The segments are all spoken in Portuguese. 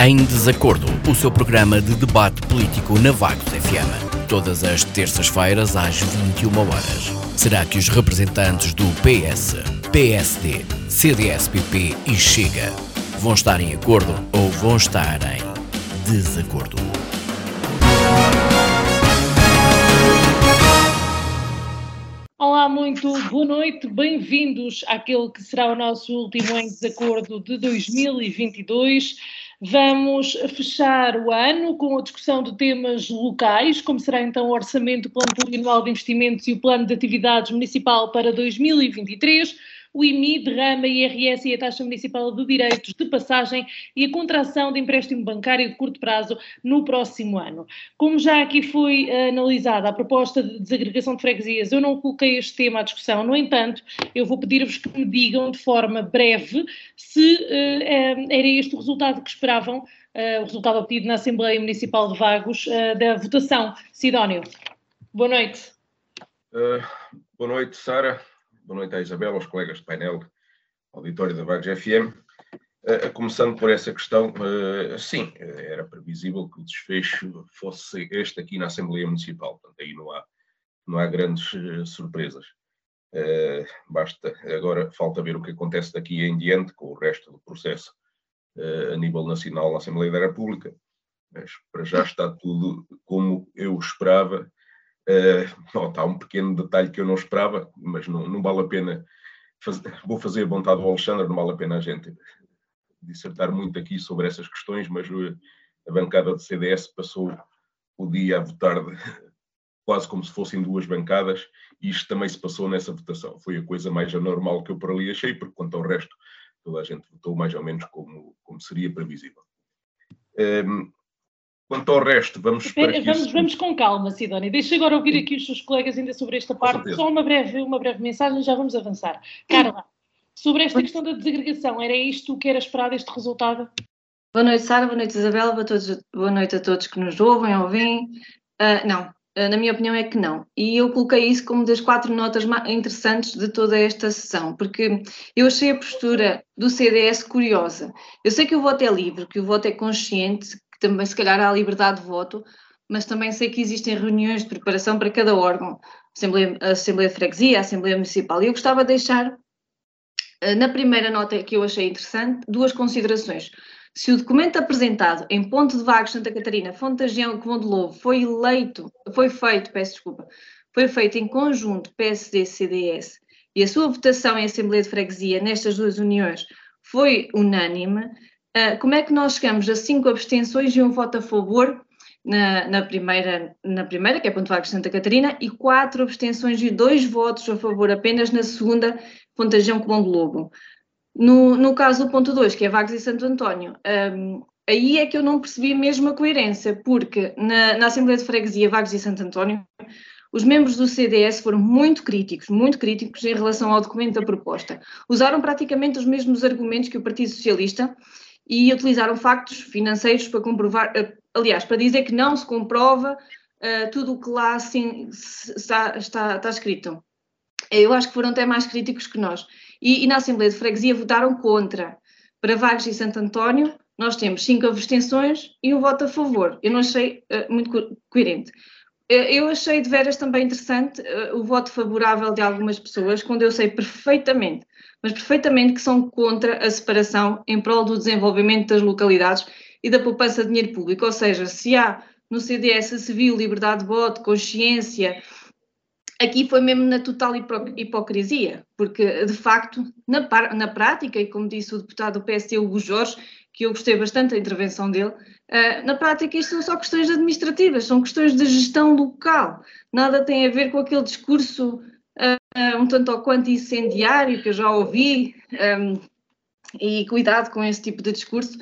Em Desacordo, o seu programa de debate político na Vagos FM. Todas as terças-feiras às 21 horas. Será que os representantes do PS, PSD, CDS-PP e Chega vão estar em acordo ou vão estar em desacordo? Olá, muito boa noite, bem-vindos àquele que será o nosso último em desacordo de 2022. Vamos fechar o ano com a discussão de temas locais, como será então o Orçamento, o Plano Plurianual de Investimentos e o Plano de Atividades Municipal para 2023 o IMI derrama IRS e a taxa municipal de direitos de passagem e a contração de empréstimo bancário de curto prazo no próximo ano. Como já aqui foi uh, analisada a proposta de desagregação de freguesias, eu não coloquei este tema à discussão, no entanto, eu vou pedir-vos que me digam de forma breve se uh, era este o resultado que esperavam, uh, o resultado obtido na Assembleia Municipal de Vagos da votação. Sidónio, boa noite. boa noite, Sara. Boa noite à Isabel, aos colegas de painel, auditório da Vagos FM. Uh, começando por essa questão, uh, sim, era previsível que o desfecho fosse este aqui na Assembleia Municipal, portanto, aí não há, não há grandes uh, surpresas. basta, agora falta ver o que acontece daqui em diante com o resto do processo a nível nacional na Assembleia da República. Mas para já está tudo como eu esperava Uh, um pequeno detalhe que eu não esperava, mas não, não vale a pena. vou fazer a vontade do Alexandre, não vale a pena a gente dissertar muito aqui sobre essas questões, mas uh, a bancada do CDS passou o dia a votar de, quase como se fossem duas bancadas, e isto também se passou nessa votação. Foi a coisa mais anormal que eu por ali achei, porque quanto ao resto, toda a gente votou mais ou menos como, como seria previsível. Um, ehm, Quanto ao resto, vamos vamos, isso... vamos com calma, Sidónia. Deixa agora ouvir aqui os seus colegas ainda sobre esta parte. Só uma breve, uma breve mensagem, já vamos avançar. Carla, sobre esta questão da desagregação, era isto que era esperado, este resultado? Boa noite, Sara. Boa noite, Isabela. Boa, todos, boa noite a todos que nos ouvem, ouvem. Uh, não, uh, na minha opinião é que não. E eu coloquei isso como das quatro notas interessantes de toda esta sessão, porque eu achei a postura do CDS curiosa. Eu sei que o voto é livre, que o voto é consciente, que também se calhar há liberdade de voto, mas também sei que existem reuniões de preparação para cada órgão, Assembleia, Assembleia de Freguesia, Assembleia Municipal. E eu gostava de deixar, eh, na primeira nota que eu achei interessante, duas considerações. Se o documento apresentado em Ponte de Vagos, Santa Catarina, Fonte da Gião, Comão de Lobo, foi eleito, foi feito, peço desculpa, foi feito em conjunto PSD-CDS e a sua votação em Assembleia de Freguesia nestas duas uniões foi unânime, como é que nós chegamos a cinco abstenções e um voto a favor na, na primeira, na primeira, que é Ponte Vagos Santa Catarina, e quatro abstenções e dois votos a favor apenas na segunda, Pontajão Comão de Lobo. No, no caso do ponto 2, que é Vagos e Santo António, um, aí é que eu não percebi mesmo a coerência, porque na, na Assembleia de Freguesia Vagos e Santo António, os membros do CDS foram muito críticos, muito críticos em relação ao documento da proposta. Usaram praticamente os mesmos argumentos que o Partido Socialista e utilizaram factos financeiros para comprovar, eh, aliás, para dizer que não se comprova uh, tudo o que lá assim, está, está, está, escrito. Eu acho que foram até mais críticos que nós. E, e, na Assembleia de Freguesia votaram contra. Para Vagos e Santo António, nós temos cinco abstenções e um voto a favor. Eu não achei uh, muito co coerente. eu achei de veras também interessante o voto favorável de algumas pessoas, quando eu sei perfeitamente mas perfeitamente que são contra a separação em prol do desenvolvimento das localidades e da poupança de dinheiro público. Ou seja, se há no CDS civil, liberdade de voto, consciência, aqui foi mesmo na total hipocrisia, porque de facto, na, na prática, e como disse o deputado do PSD, Hugo Jorge, que eu gostei bastante da intervenção dele, uh, na prática isto são só questões administrativas, são questões de gestão local, nada tem a ver com aquele discurso um tanto ou quanto incendiário que eu já ouvi, um, e cuidado com esse tipo de discurso,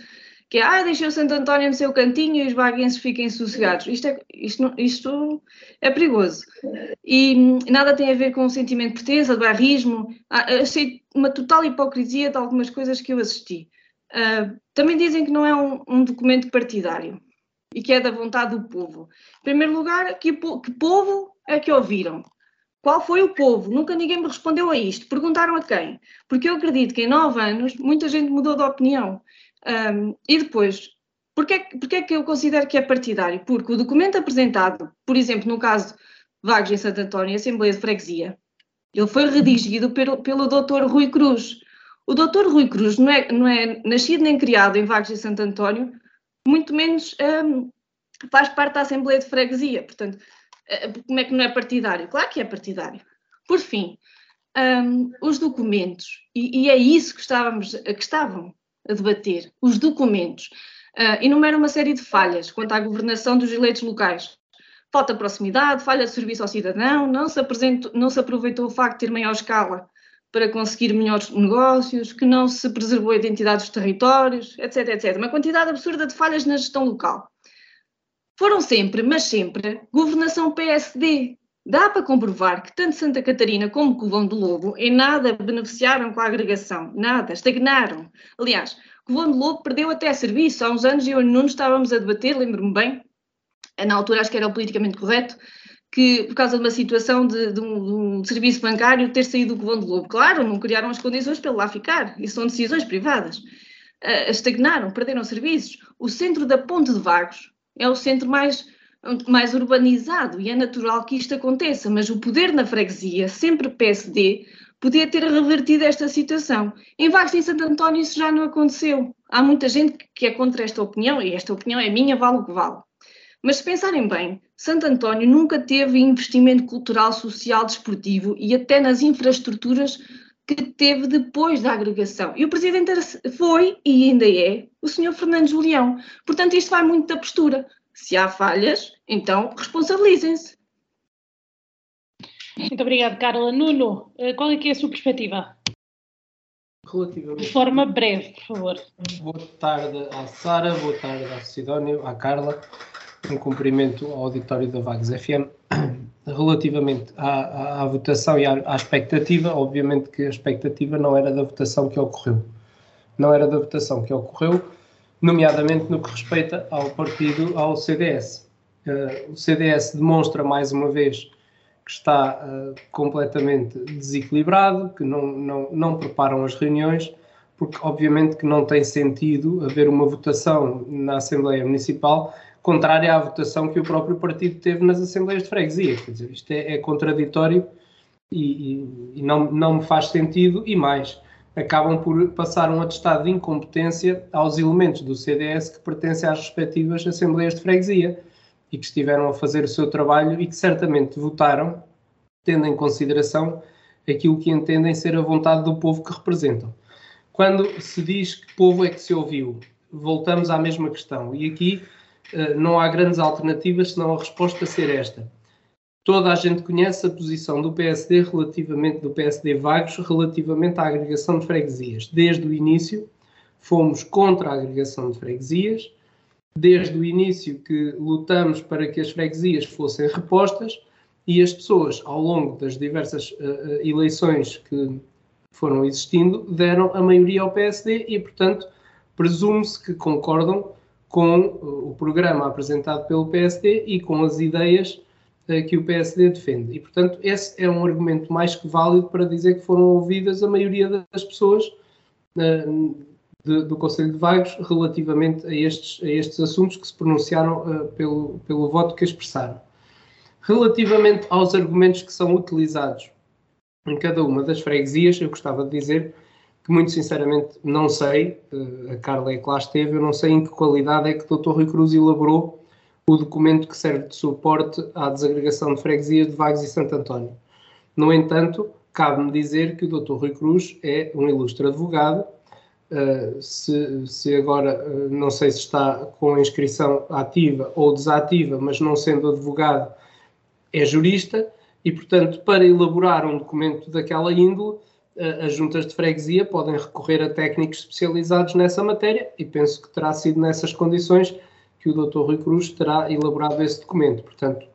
que é, ah, deixei o Santo António no seu cantinho e os baguenses fiquem sossegados. Isto é, isto, isto é perigoso. E nada tem a ver com o sentimento de pertença, de barrismo. Ah, achei uma total hipocrisia de algumas coisas que eu assisti. Uh, também dizem que não é um, um, documento partidário e que é da vontade do povo. Em primeiro lugar, que, que povo é que ouviram? Qual foi o povo? Nunca ninguém me respondeu a isto. Perguntaram a quem? Porque eu acredito que em nove anos muita gente mudou de opinião. Um, e depois, Porquê, porquê que eu considero que é partidário? Porque o documento apresentado, por exemplo, no caso Vagos em Santo António, Assembleia de Freguesia, ele foi redigido pelo, pelo Dr. Rui Cruz. O Dr. Rui Cruz não é, não é nascido nem criado em Vagos em Santo António, muito menos um, faz parte da Assembleia de Freguesia. Portanto, como é que não é partidário? Claro que é partidário. Por fim, um, os documentos, e, e, é isso que, estávamos, que estavam a debater, os documentos, uh, enumeram uma série de falhas quanto à governação dos eleitos locais. Falta de proximidade, falha de serviço ao cidadão, não se, não se aproveitou o facto de ter maior escala para conseguir melhores negócios, que não se preservou a identidade dos territórios, etc, etc. Uma quantidade absurda de falhas na gestão local. Foram sempre, mas sempre, governação PSD. Dá para comprovar que tanto Santa Catarina como Covão do Lobo em nada beneficiaram com a agregação, nada, estagnaram. Aliás, Covão do Lobo perdeu até serviço. Há uns anos eu e o Nuno estávamos a debater, lembro-me bem, na altura acho que era o politicamente correto, que por causa de uma situação de, de, um, de um, serviço bancário ter saído do Covão do Lobo. Claro, não criaram as condições para ele lá ficar, isso são decisões privadas. Uh, estagnaram, perderam serviços. O centro da Ponte de Vagos é o centro mais, mais urbanizado e é natural que isto aconteça, mas o poder na freguesia, sempre PSD, podia ter revertido esta situação. Em Vagos e Santo António isso já não aconteceu. Há muita gente que é contra esta opinião, e esta opinião é minha, vale o que vale. Mas se pensarem bem, Santo António nunca teve investimento cultural, social, desportivo e até nas infraestruturas que teve depois da agregação. E o presidente foi, e ainda é, o senhor Fernando Julião. Portanto, isto vai muito da postura. Se há falhas, então responsabilizem-se. Muito obrigada, Carla. Nuno, eh, qual é que é a sua perspectiva? Relativamente. De forma breve, por favor. Boa tarde à Sara, boa tarde à Sidónio, à Carla. Um cumprimento ao auditório da Vagos FM relativamente à, à, à votação e à, à, expectativa, obviamente que a expectativa não era da votação que ocorreu. Não era da votação que ocorreu, nomeadamente no que respeita ao partido, ao CDS. Uh, o CDS demonstra mais uma vez que está uh, completamente desequilibrado, que não, não, não preparam as reuniões, porque obviamente que não tem sentido haver uma votação na Assembleia Municipal contrária à votação que o próprio partido teve nas assembleias de freguesia. Quer dizer, isto é, é contraditório e, e, e, não, não me faz sentido, e mais, acabam por passar um atestado de incompetência aos elementos do CDS que pertencem às respectivas assembleias de freguesia e que estiveram a fazer o seu trabalho e que certamente votaram tendo em consideração aquilo que entendem ser a vontade do povo que representam. Quando se diz que povo é que se ouviu, voltamos à mesma questão. E aqui não há grandes alternativas senão a resposta ser esta. Toda a gente conhece a posição do PSD relativamente do PSD Vagos relativamente à agregação de freguesias. Desde o início fomos contra a agregação de freguesias, desde o início que lutamos para que as freguesias fossem repostas e as pessoas, ao longo das diversas uh, eleições que foram existindo, deram a maioria ao PSD e, portanto, presume-se que concordam com uh, o programa apresentado pelo PSD e com as ideias uh, que o PSD defende. E, portanto, esse é um argumento mais que válido para dizer que foram ouvidas a maioria das pessoas uh, de, do Conselho de Vagos relativamente a estes, a estes assuntos que se pronunciaram pelo, pelo voto que expressaram. Relativamente aos argumentos que são utilizados em cada uma das freguesias, eu gostava de dizer que muito sinceramente não sei, eh, a Carla é que lá esteve, eu não sei em que qualidade é que o Dr. Rui Cruz elaborou o documento que serve de suporte à desagregação de freguesias de Vagos e Santo António. No entanto, cabe-me dizer que o Dr. Rui Cruz é um ilustre advogado, uh, se, se, agora, uh, não sei se está com a inscrição ativa ou desativa, mas não sendo advogado, é jurista, e, portanto, para elaborar um documento daquela índole, as juntas de freguesia podem recorrer a técnicos especializados nessa matéria e penso que terá sido nessas condições que o Dr. Rui Cruz terá elaborado esse documento. Portanto,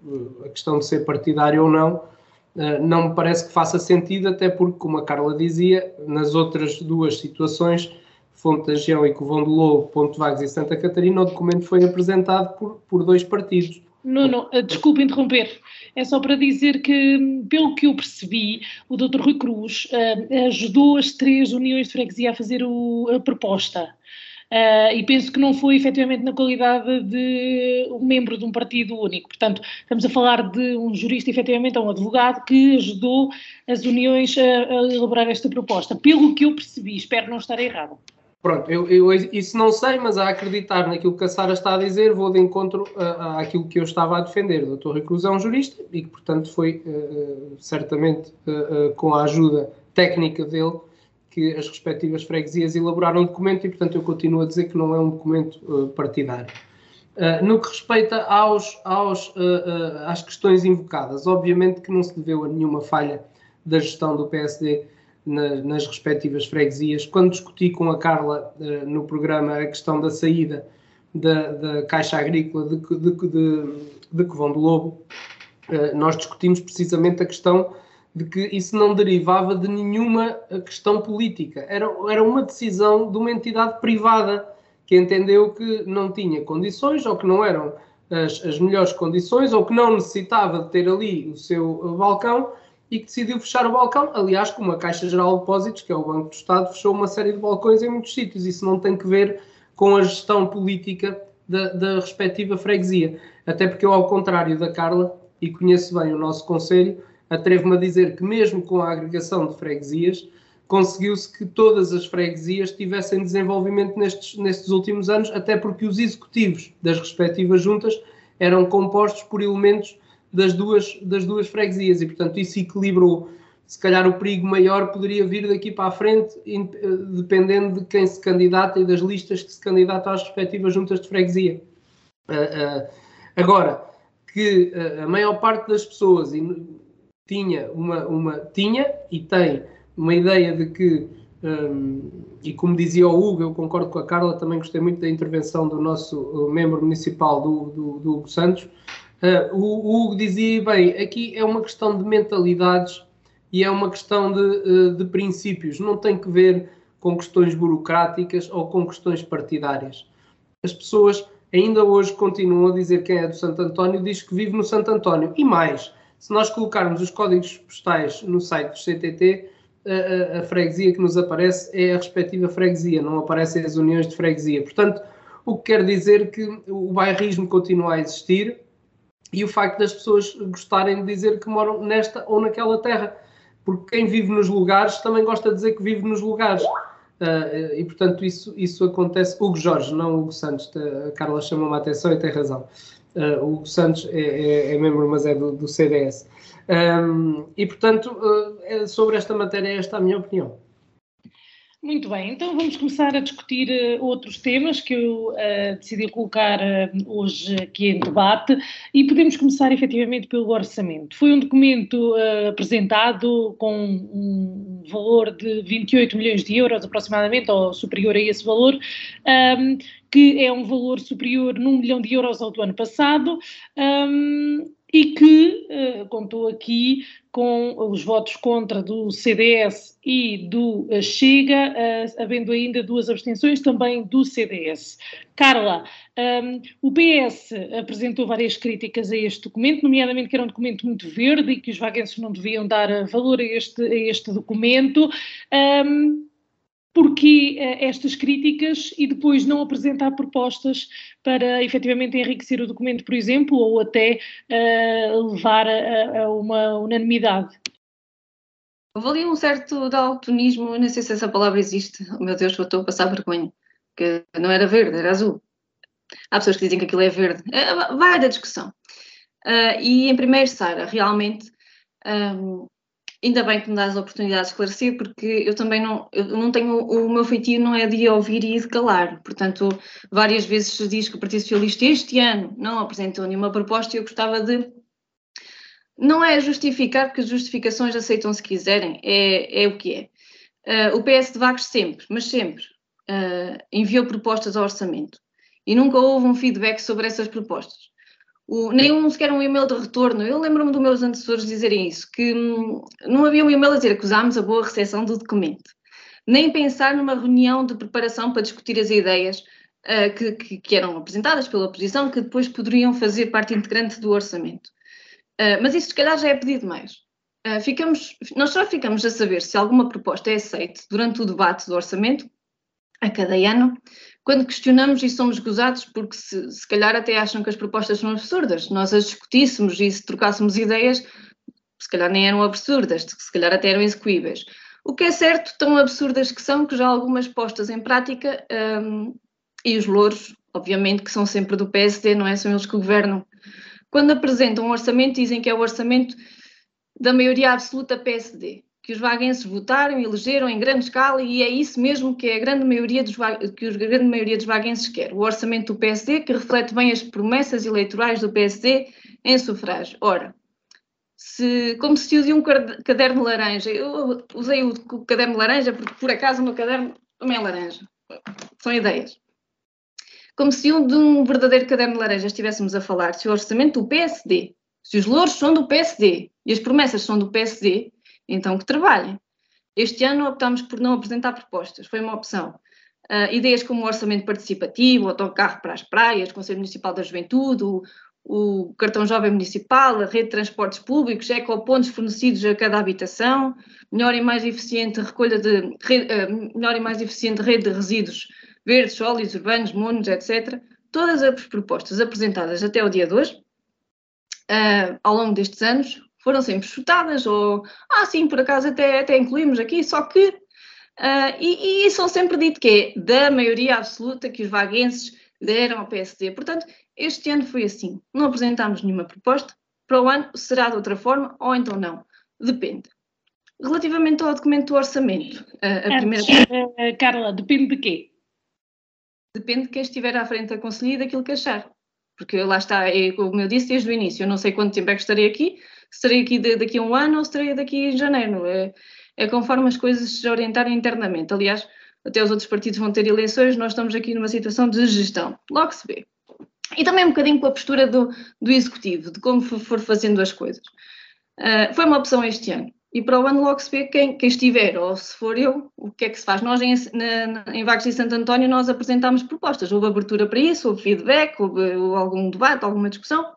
a questão de ser partidário ou não eh, não me parece que faça sentido, até porque, como a Carla dizia, nas outras duas situações, Fonte da Gião e Covão do Lobo, Ponto Vagos e Santa Catarina, o documento foi apresentado por, por dois partidos. Não, eh, desculpe interromper. É só para dizer que, pelo que eu percebi, o Dr. Rui Cruz uh, ajudou as três uniões de freguesia a fazer o, a proposta. uh, e penso que não foi efetivamente na qualidade de um membro de um partido único. Portanto, estamos a falar de um jurista, efetivamente, ou um advogado que ajudou as uniões a, a elaborar esta proposta. Pelo que eu percebi, espero não estar errado. Pronto, eu, eu, isso não sei, mas a acreditar naquilo que a Sara está a dizer, vou de encontro àquilo que eu estava a defender. O Dr. Recluso é um jurista e que, portanto, foi uh, certamente uh, com a ajuda técnica dele que as respectivas freguesias elaboraram um documento e, portanto, eu continuo a dizer que não é um documento partidário. no que respeita aos, aos, às questões invocadas, obviamente que não se deveu a nenhuma falha da gestão do PSD na, nas respectivas freguesias. Quando discuti com a Carla uh, no programa a questão da saída da, da Caixa Agrícola de, de, de, de Covão do Lobo, uh, nós discutimos precisamente a questão de que isso não derivava de nenhuma questão política. Era, era uma decisão de uma entidade privada que entendeu que não tinha condições ou que não eram as, as melhores condições ou que não necessitava de ter ali o seu balcão e que decidiu fechar o balcão. Aliás, como a Caixa Geral de Depósitos, que é o Banco do Estado, fechou uma série de balcões em muitos sítios. Isso não tem que ver com a gestão política da, da respectiva freguesia. Até porque eu, ao contrário da Carla, e conheço bem o nosso Conselho, atrevo-me a dizer que mesmo com a agregação de freguesias, conseguiu-se que todas as freguesias tivessem desenvolvimento nestes, nestes últimos anos, até porque os executivos das respectivas juntas eram compostos por elementos das duas, das duas freguesias e, portanto, isso equilibrou. Se calhar o perigo maior poderia vir daqui para a frente, eh, dependendo de quem se candidata e das listas que se candidatam às respectivas juntas de freguesia. Uh, uh, agora, que a maior parte das pessoas tinha, uma, uma, tinha e tem uma ideia de que, um, e como dizia o Hugo, eu concordo com a Carla, também gostei muito da intervenção do nosso membro municipal, do, do, do Hugo Santos, Uh, o, Hugo dizia bem, aqui é uma questão de mentalidades e é uma questão de, uh, de princípios, não tem que ver com questões burocráticas ou com questões partidárias. As pessoas ainda hoje continuam a dizer quem é do Santo António diz que vive no Santo António. E mais, se nós colocarmos os códigos postais no site do CTT, a, a, a, freguesia que nos aparece é a respectiva freguesia, não aparecem as uniões de freguesia. Portanto, o que quer dizer que o bairrismo continua a existir, e o facto das pessoas gostarem de dizer que moram nesta ou naquela terra. Porque quem vive nos lugares também gosta de dizer que vive nos lugares. Uh, e portanto isso, isso acontece. Hugo Jorge, não Hugo Santos. A Carla chamou-me a atenção e tem razão. Uh, Hugo Santos é, é, é, membro, mas é do, do CDS. Um, e portanto, uh, sobre esta matéria, esta é a minha opinião. Muito bem, então vamos começar a discutir uh, outros temas que eu uh, decidi colocar uh, hoje aqui em debate e podemos começar efetivamente pelo orçamento. Foi um documento apresentado com um valor de 28 milhões de euros aproximadamente, ou superior a esse valor, um, que é um valor superior num milhão de euros ao do ano passado. Um, e que uh, contou aqui com os votos contra do CDS e do uh, Chega, uh, havendo ainda duas abstenções também do CDS. Carla, um, ehm, o PS apresentou várias críticas a este documento, nomeadamente que era um documento muito verde e que os vaguenses não deviam dar valor a este, a este documento. Um, ehm, porque uh, estas críticas e depois não apresentar propostas para efetivamente enriquecer o documento, por exemplo, ou até uh, levar a, a, uma unanimidade. Houve ali um certo daltonismo, não sei se essa palavra existe, oh, meu Deus, estou a passar vergonha, que não era verde, era azul. Há pessoas que dizem que aquilo é verde, é, vai da discussão. Uh, e em primeiro, Sara, realmente um, Ainda bem que me dás a oportunidade de esclarecer, porque eu também não, eu não tenho, o meu feitio não é de ouvir e de calar. Portanto, várias vezes se diz que o Partido Socialista este ano não apresentou nenhuma proposta e eu gostava de. Não é justificar, porque as justificações aceitam se quiserem, é, é o que é. Uh, o PS de Vagos sempre, mas sempre, uh, enviou propostas ao orçamento e nunca houve um feedback sobre essas propostas o, nem um, sequer um e-mail de retorno. Eu lembro-me dos meus antecessores dizerem isso, que hum, não havia um e-mail a dizer que usámos a boa recepção do documento. Nem pensar numa reunião de preparação para discutir as ideias uh, que, que, que, eram apresentadas pela oposição, que depois poderiam fazer parte integrante do orçamento. Uh, mas isso, se calhar, já é pedido mais. Uh, ficamos, nós só ficamos a saber se alguma proposta é aceita durante o debate do orçamento a cada ano, quando questionamos e somos gozados porque se, se calhar até acham que as propostas são absurdas. Se nós as discutíssemos e se trocássemos ideias, se calhar nem eram absurdas, se calhar até eram execuíveis. O que é certo, tão absurdas que são, que já algumas postas em prática, um, e os louros, obviamente, que são sempre do PSD, não é? São eles que governam. Quando apresentam um orçamento, dizem que é o orçamento da maioria absoluta PSD que os vaguenses votaram e elegeram em grande escala e é isso mesmo que, a grande maioria dos, que a grande maioria dos vaguenses quer. O orçamento do PSD que reflete bem as promessas eleitorais do PSD em sufrágio. Ora, se, como se usa um caderno laranja, eu usei o caderno laranja porque por acaso o meu caderno também é laranja. São ideias. Como se um, de um verdadeiro caderno laranja estivéssemos a falar, se o orçamento do PSD, se os louros são do PSD e as promessas são do PSD, então que trabalhem. Este ano optámos por não apresentar propostas, foi uma opção. Uh, ideias como o orçamento participativo, o autocarro para as praias, Conselho Municipal da Juventude, o, o cartão jovem municipal, a rede de transportes públicos, ecopontos fornecidos a cada habitação, melhor e mais eficiente recolha de rede, uh, melhor e mais eficiente rede de resíduos verdes, sólidos, urbanos, monos, etc. Todas as propostas apresentadas até o dia de hoje, uh, ao longo destes anos, foram sempre chutadas, ou, ah, sim, por acaso até, até incluímos aqui, só que, uh, e, e são sempre dito que é da maioria absoluta que os vaguenses deram ao PSD. Portanto, este ano foi assim, não apresentámos nenhuma proposta, para o ano será de outra forma, ou então não, depende. Relativamente ao documento do orçamento, a, a primeira... Uh, Carla, depende de quê? Depende de quem estiver à frente da Conselhia e daquilo que achar. Porque lá está, é, como eu disse desde o início, eu não sei quanto tempo é que estarei aqui, estarei aqui de, daqui a um ano ou estarei daqui em janeiro. É, é conforme as coisas se orientarem internamente. Aliás, até os outros partidos vão ter eleições, nós estamos aqui numa situação de gestão. Logo se vê. E também um bocadinho com a postura do, do executivo, de como for fazendo as coisas. Uh, foi uma opção este ano. E para o ano logo se vê quem, quem estiver, ou se for eu, o que é que se faz. Nós em, na, em Vagos e Santo António nós apresentámos propostas, houve abertura para isso, houve feedback, houve, houve algum debate, alguma discussão,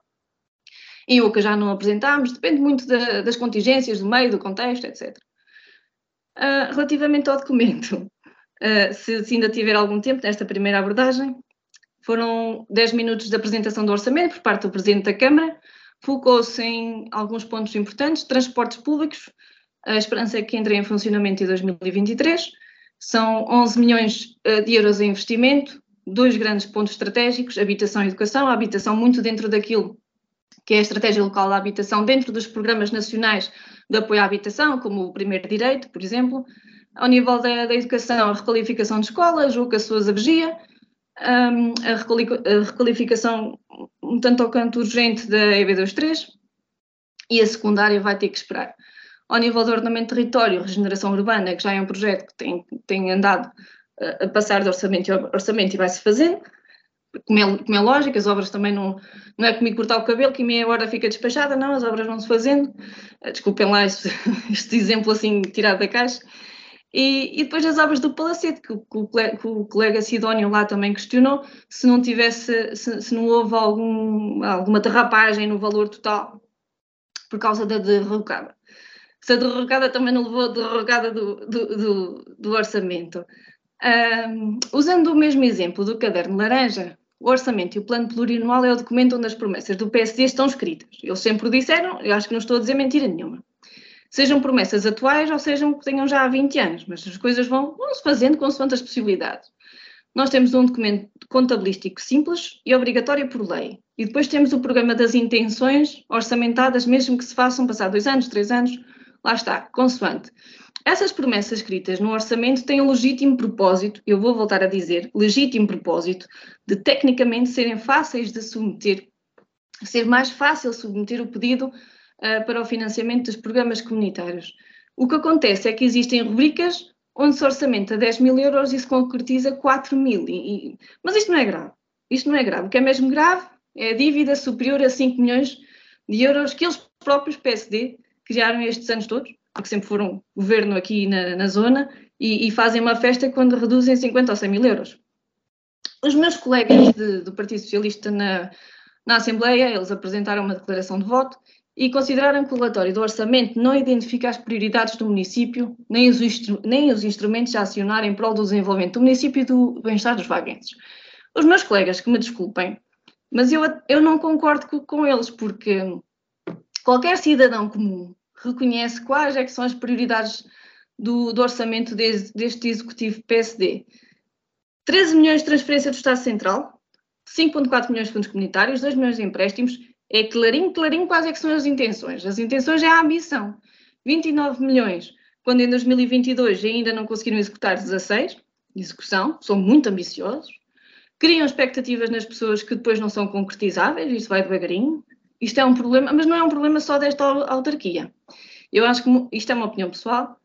e o que já não apresentámos, depende muito da, das contingências, do meio, do contexto, etc. Uh, ah, relativamente ao documento, uh, se, se, ainda tiver algum tempo nesta primeira abordagem, foram 10 minutos de apresentação do orçamento por parte do Presidente da Câmara, focou-se em alguns pontos importantes, transportes públicos, a esperança é que entre em funcionamento em 2023, são 11 milhões ah, de euros em investimento, dois grandes pontos estratégicos, habitação e educação, a habitação muito dentro daquilo que é a Estratégia Local da Habitação, dentro dos programas nacionais de apoio à habitação, como o Primeiro Direito, por exemplo. Ao nível da, da educação, a requalificação de escolas, o Caçoas Vigia, um, a, a requalificação um tanto ao canto urgente da EB23 e a secundária vai ter que esperar. Ao nível do ordenamento de território, regeneração urbana, que já é um projeto que tem, tem andado a passar de orçamento em orçamento e vai-se fazendo, como é, como é lógico, as obras também não, não é comigo cortar o cabelo que em meia hora fica despachada, não, as obras vão se fazendo. Eh, desculpem lá este, este exemplo assim tirado da caixa. E, e, depois as obras do Palacete, que, que, que, o colega Sidónio lá também questionou, se não tivesse, se, se não houve algum, alguma derrapagem no valor total por causa da derrocada. Se a derrocada também não levou a derrocada do, do, do, do orçamento. Um, usando o mesmo exemplo do caderno laranja, o orçamento e o plano plurianual é o documento onde as promessas do PSD estão escritas. Eles sempre o disseram, eu acho que não estou a dizer mentira nenhuma. Sejam promessas atuais ou sejam que tenham já há 20 anos, mas as coisas vão, vão se fazendo consoante as possibilidades. Nós temos um documento contabilístico simples e obrigatório por lei. E depois temos o programa das intenções orçamentadas, mesmo que se façam passar dois anos, três anos, lá está, consoante. Essas promessas escritas no orçamento têm um legítimo propósito, eu vou voltar a dizer, legítimo propósito, de tecnicamente serem fáceis de submeter, ser mais fácil submeter o pedido uh, para o financiamento dos programas comunitários. O que acontece é que existem rubricas onde se orçamenta 10 mil euros e se concretiza 4 mil. E, e, mas isto não é grave. Isto não é grave. O que é mesmo grave é a dívida superior a 5 milhões de euros que eles próprios, PSD, criaram estes anos todos porque sempre foram governo aqui na, na zona, e, e, fazem uma festa quando reduzem 50 ou 100 mil euros. Os meus colegas de, do Partido Socialista na, na Assembleia, eles apresentaram uma declaração de voto e consideraram que o relatório do orçamento não identifica as prioridades do município, nem os, nem os instrumentos a acionar em prol do desenvolvimento do município e do bem-estar dos vaguenses. Os meus colegas, que me desculpem, mas eu, eu não concordo com, com eles, porque qualquer cidadão comum reconhece quais é são as prioridades do, do orçamento deste, deste executivo PSD. 13 milhões de transferência do Estado Central, 5,4 milhões de fundos comunitários, 2 milhões de empréstimos, é clarinho, clarinho quais é são as intenções. As intenções é a ambição. 29 milhões, quando em 2022 ainda não conseguiram executar 16, execução, são muito ambiciosos. Criam expectativas nas pessoas que depois não são concretizáveis, isso vai devagarinho. Isto é um problema, mas não é um problema só desta autarquia. Eu acho que isto é uma opinião pessoal.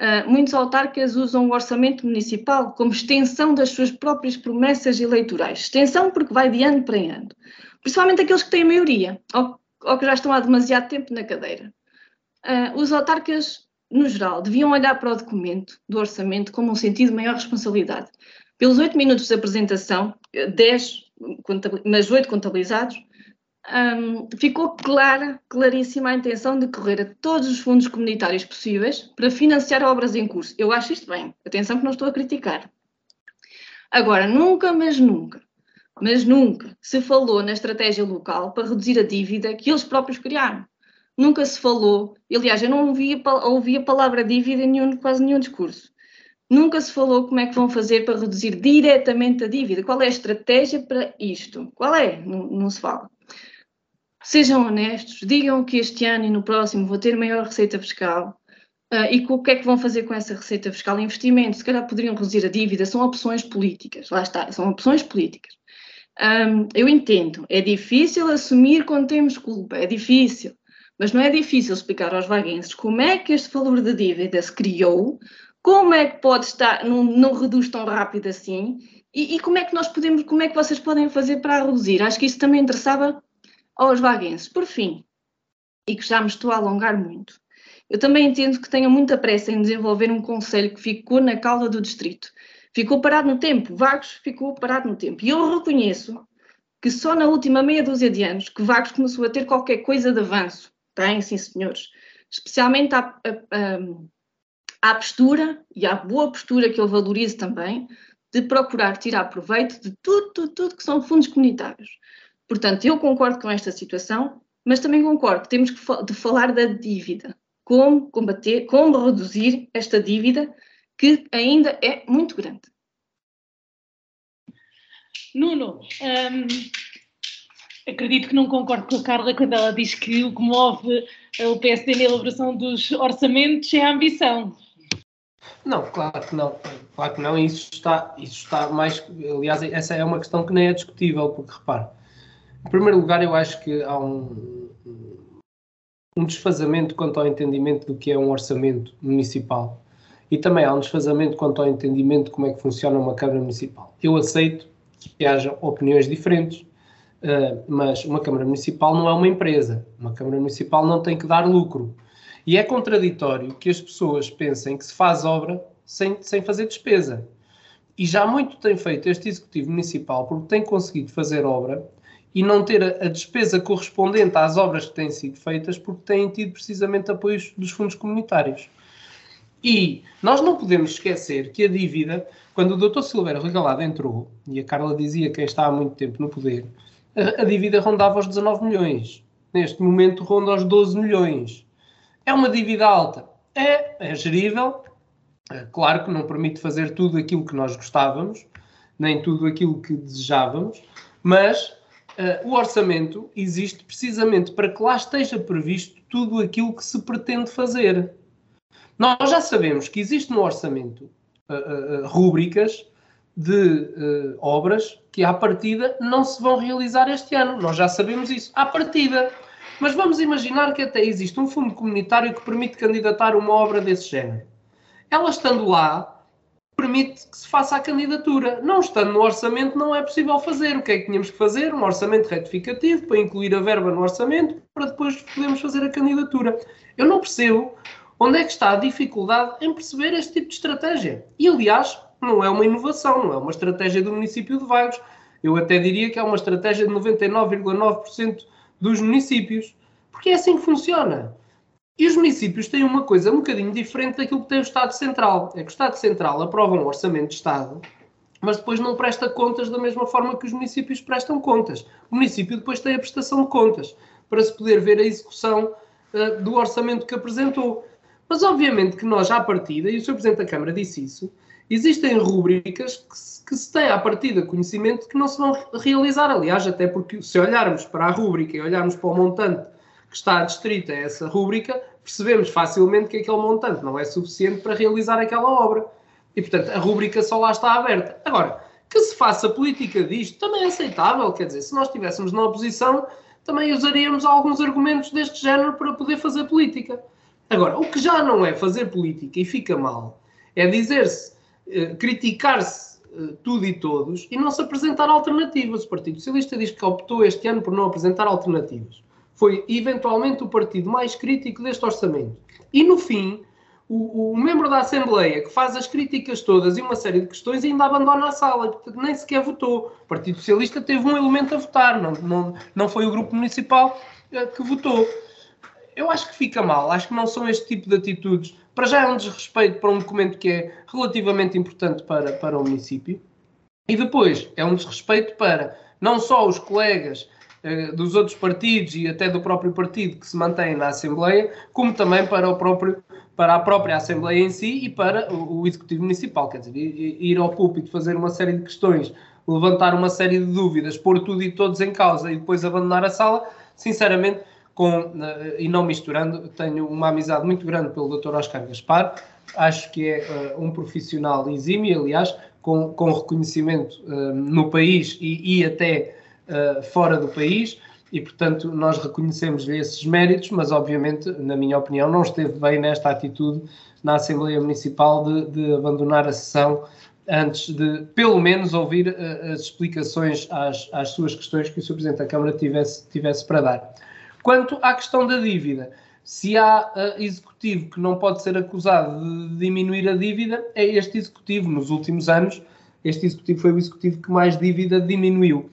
Uh, muitos autarcas usam o orçamento municipal como extensão das suas próprias promessas eleitorais. Extensão porque vai de ano para ano principalmente aqueles que têm maioria ou, ou que já estão há demasiado tempo na cadeira. Uh, os autarcas, no geral, deviam olhar para o documento do orçamento como um sentido de maior responsabilidade. Pelos oito minutos de apresentação, dez, mas oito contabilizados, um, ficou clara, claríssima a intenção de correr a todos os fundos comunitários possíveis para financiar obras em curso. Eu acho isto bem. Atenção que não estou a criticar. Agora, nunca, mas nunca, mas nunca se falou na estratégia local para reduzir a dívida que eles próprios criaram. Nunca se falou, aliás, eu não ouvi, ouvi a palavra dívida em nenhum, quase nenhum discurso. Nunca se falou como é que vão fazer para reduzir diretamente a dívida. Qual é a estratégia para isto? Qual é? Não, não se fala. Sejam honestos, digam que este ano e no próximo vou ter maior receita fiscal, Uh, e o que é que vão fazer com essa receita fiscal? Investimento, se calhar poderiam reduzir a dívida, são opções políticas, lá está, são opções políticas. Um, eu entendo, é difícil assumir quando temos culpa, é difícil, mas não é difícil explicar aos vaguenses como é que este valor de dívida se criou, como é que pode estar, não, não reduz tão rápido assim, e, e, como é que nós podemos, como é que vocês podem fazer para reduzir? Acho que isso também interessava aos vaguenses. Por fim, e que já me estou a alongar muito, eu também entendo que tenha muita pressa em desenvolver um conselho que ficou na cauda do distrito ficou parado no tempo, Vagos ficou parado no tempo. E eu reconheço que só na última meia dúzia de anos que Vagos começou a ter qualquer coisa de avanço. Tem, sim, senhores. Especialmente à, postura e à boa postura que eu valorizo também, de procurar tirar proveito de tudo, tudo, tudo que são fundos comunitários. Portanto, eu concordo com esta situação, mas também concordo que temos que de falar da dívida. Como combater, como reduzir esta dívida que ainda é muito grande. Nuno, hum, acredito que não concordo com a Carla quando ela diz que o que move o PSD na elaboração dos orçamentos é a ambição. Não, claro que não. Claro que não, isso está, isso está mais. Aliás, essa é uma questão que nem é discutível, porque repare, em primeiro lugar, eu acho que há um, um desfazamento quanto ao entendimento do que é um orçamento municipal e também há um desfazamento quanto ao entendimento de como é que funciona uma Câmara Municipal. Eu aceito que haja opiniões diferentes, uh, mas uma Câmara Municipal não é uma empresa. Uma Câmara Municipal não tem que dar lucro. E é contraditório que as pessoas pensem que se faz obra sem, sem fazer despesa. E já muito tem feito este Executivo Municipal porque tem conseguido fazer obra e não ter a, despesa correspondente às obras que têm sido feitas porque têm tido precisamente apoios dos fundos comunitários. E nós não podemos esquecer que a dívida, quando o Dr. Silveira Regalado entrou, e a Carla dizia que está há muito tempo no poder, a, a dívida rondava os 19 milhões. Neste momento ronda os 12 milhões. É uma dívida alta. É, é gerível. É, claro que não permite fazer tudo aquilo que nós gostávamos, nem tudo aquilo que desejávamos, mas uh, o orçamento existe precisamente para que lá esteja previsto tudo aquilo que se pretende fazer. Nós já sabemos que existe no orçamento uh, uh, rúbricas de obras que, à partida, não se vão realizar este ano. Nós já sabemos isso, à partida. Mas vamos imaginar que até existe um fundo comunitário que permite candidatar uma obra desse género. Ela estando lá, permite que se faça a candidatura. Não estando no orçamento, não é possível fazer. O que é que tínhamos que fazer? Um orçamento retificativo para incluir a verba no orçamento para depois podermos fazer a candidatura. Eu não percebo Onde é que está a dificuldade em perceber este tipo de estratégia? E, aliás, não é uma inovação, não é uma estratégia do município de Vagos. Eu até diria que é uma estratégia de 99,9% dos municípios. Porque é assim que funciona. E os municípios têm uma coisa um bocadinho diferente daquilo que tem o Estado Central. É que o Estado Central aprova um orçamento de Estado, mas depois não presta contas da mesma forma que os municípios prestam contas. O município depois tem a prestação de contas para se poder ver a execução uh, do orçamento que apresentou. Mas obviamente que nós, à partida, e o Sr. Presidente da Câmara disse isso, existem rubricas que se, que se tem à partida conhecimento que não se vão realizar. Aliás, até porque se olharmos para a rúbrica e olharmos para o montante que está adstrito a essa rúbrica, percebemos facilmente que aquele montante não é suficiente para realizar aquela obra. E, portanto, a rúbrica só lá está aberta. Agora, que se faça política disto também é aceitável, quer dizer, se nós estivéssemos na oposição, também usaríamos alguns argumentos deste género para poder fazer política. Agora, o que já não é fazer política e fica mal é dizer-se, eh, criticar-se eh, tudo e todos e não se apresentar alternativas. O Partido Socialista diz que optou este ano por não apresentar alternativas foi eventualmente o partido mais crítico deste orçamento. E no fim, o, o, membro da Assembleia que faz as críticas todas e uma série de questões ainda abandona a sala, nem sequer votou. O Partido Socialista teve um elemento a votar, não, não, não foi o grupo municipal eh, que votou. Eu acho que fica mal, acho que não são este tipo de atitudes. Para já é um desrespeito para um documento que é relativamente importante para, para o município. E depois é um desrespeito para não só os colegas dos outros partidos e até do próprio partido que se mantém na Assembleia, como também para, o próprio, para a própria Assembleia em si e para o, o Executivo Municipal. Quer dizer, ir ao púlpito fazer uma série de questões, levantar uma série de dúvidas, pôr tudo e todos em causa e depois abandonar a sala, sinceramente, com, eh, e não misturando, tenho uma amizade muito grande pelo Dr. Oscar Gaspar, acho que é uh, um profissional exímio, aliás, com, com reconhecimento uh, no país e, e até uh, fora do país e, portanto, nós reconhecemos-lhe esses méritos, mas, obviamente, na minha opinião, não esteve bem nesta atitude na Assembleia Municipal de, de abandonar a sessão antes de, pelo menos, ouvir uh, as explicações às, às, suas questões que o Sr. Presidente da Câmara tivesse, tivesse para dar. Quanto à questão da dívida, se há uh, executivo que não pode ser acusado de diminuir a dívida, é este executivo. Nos últimos anos, este executivo foi o executivo que mais dívida diminuiu.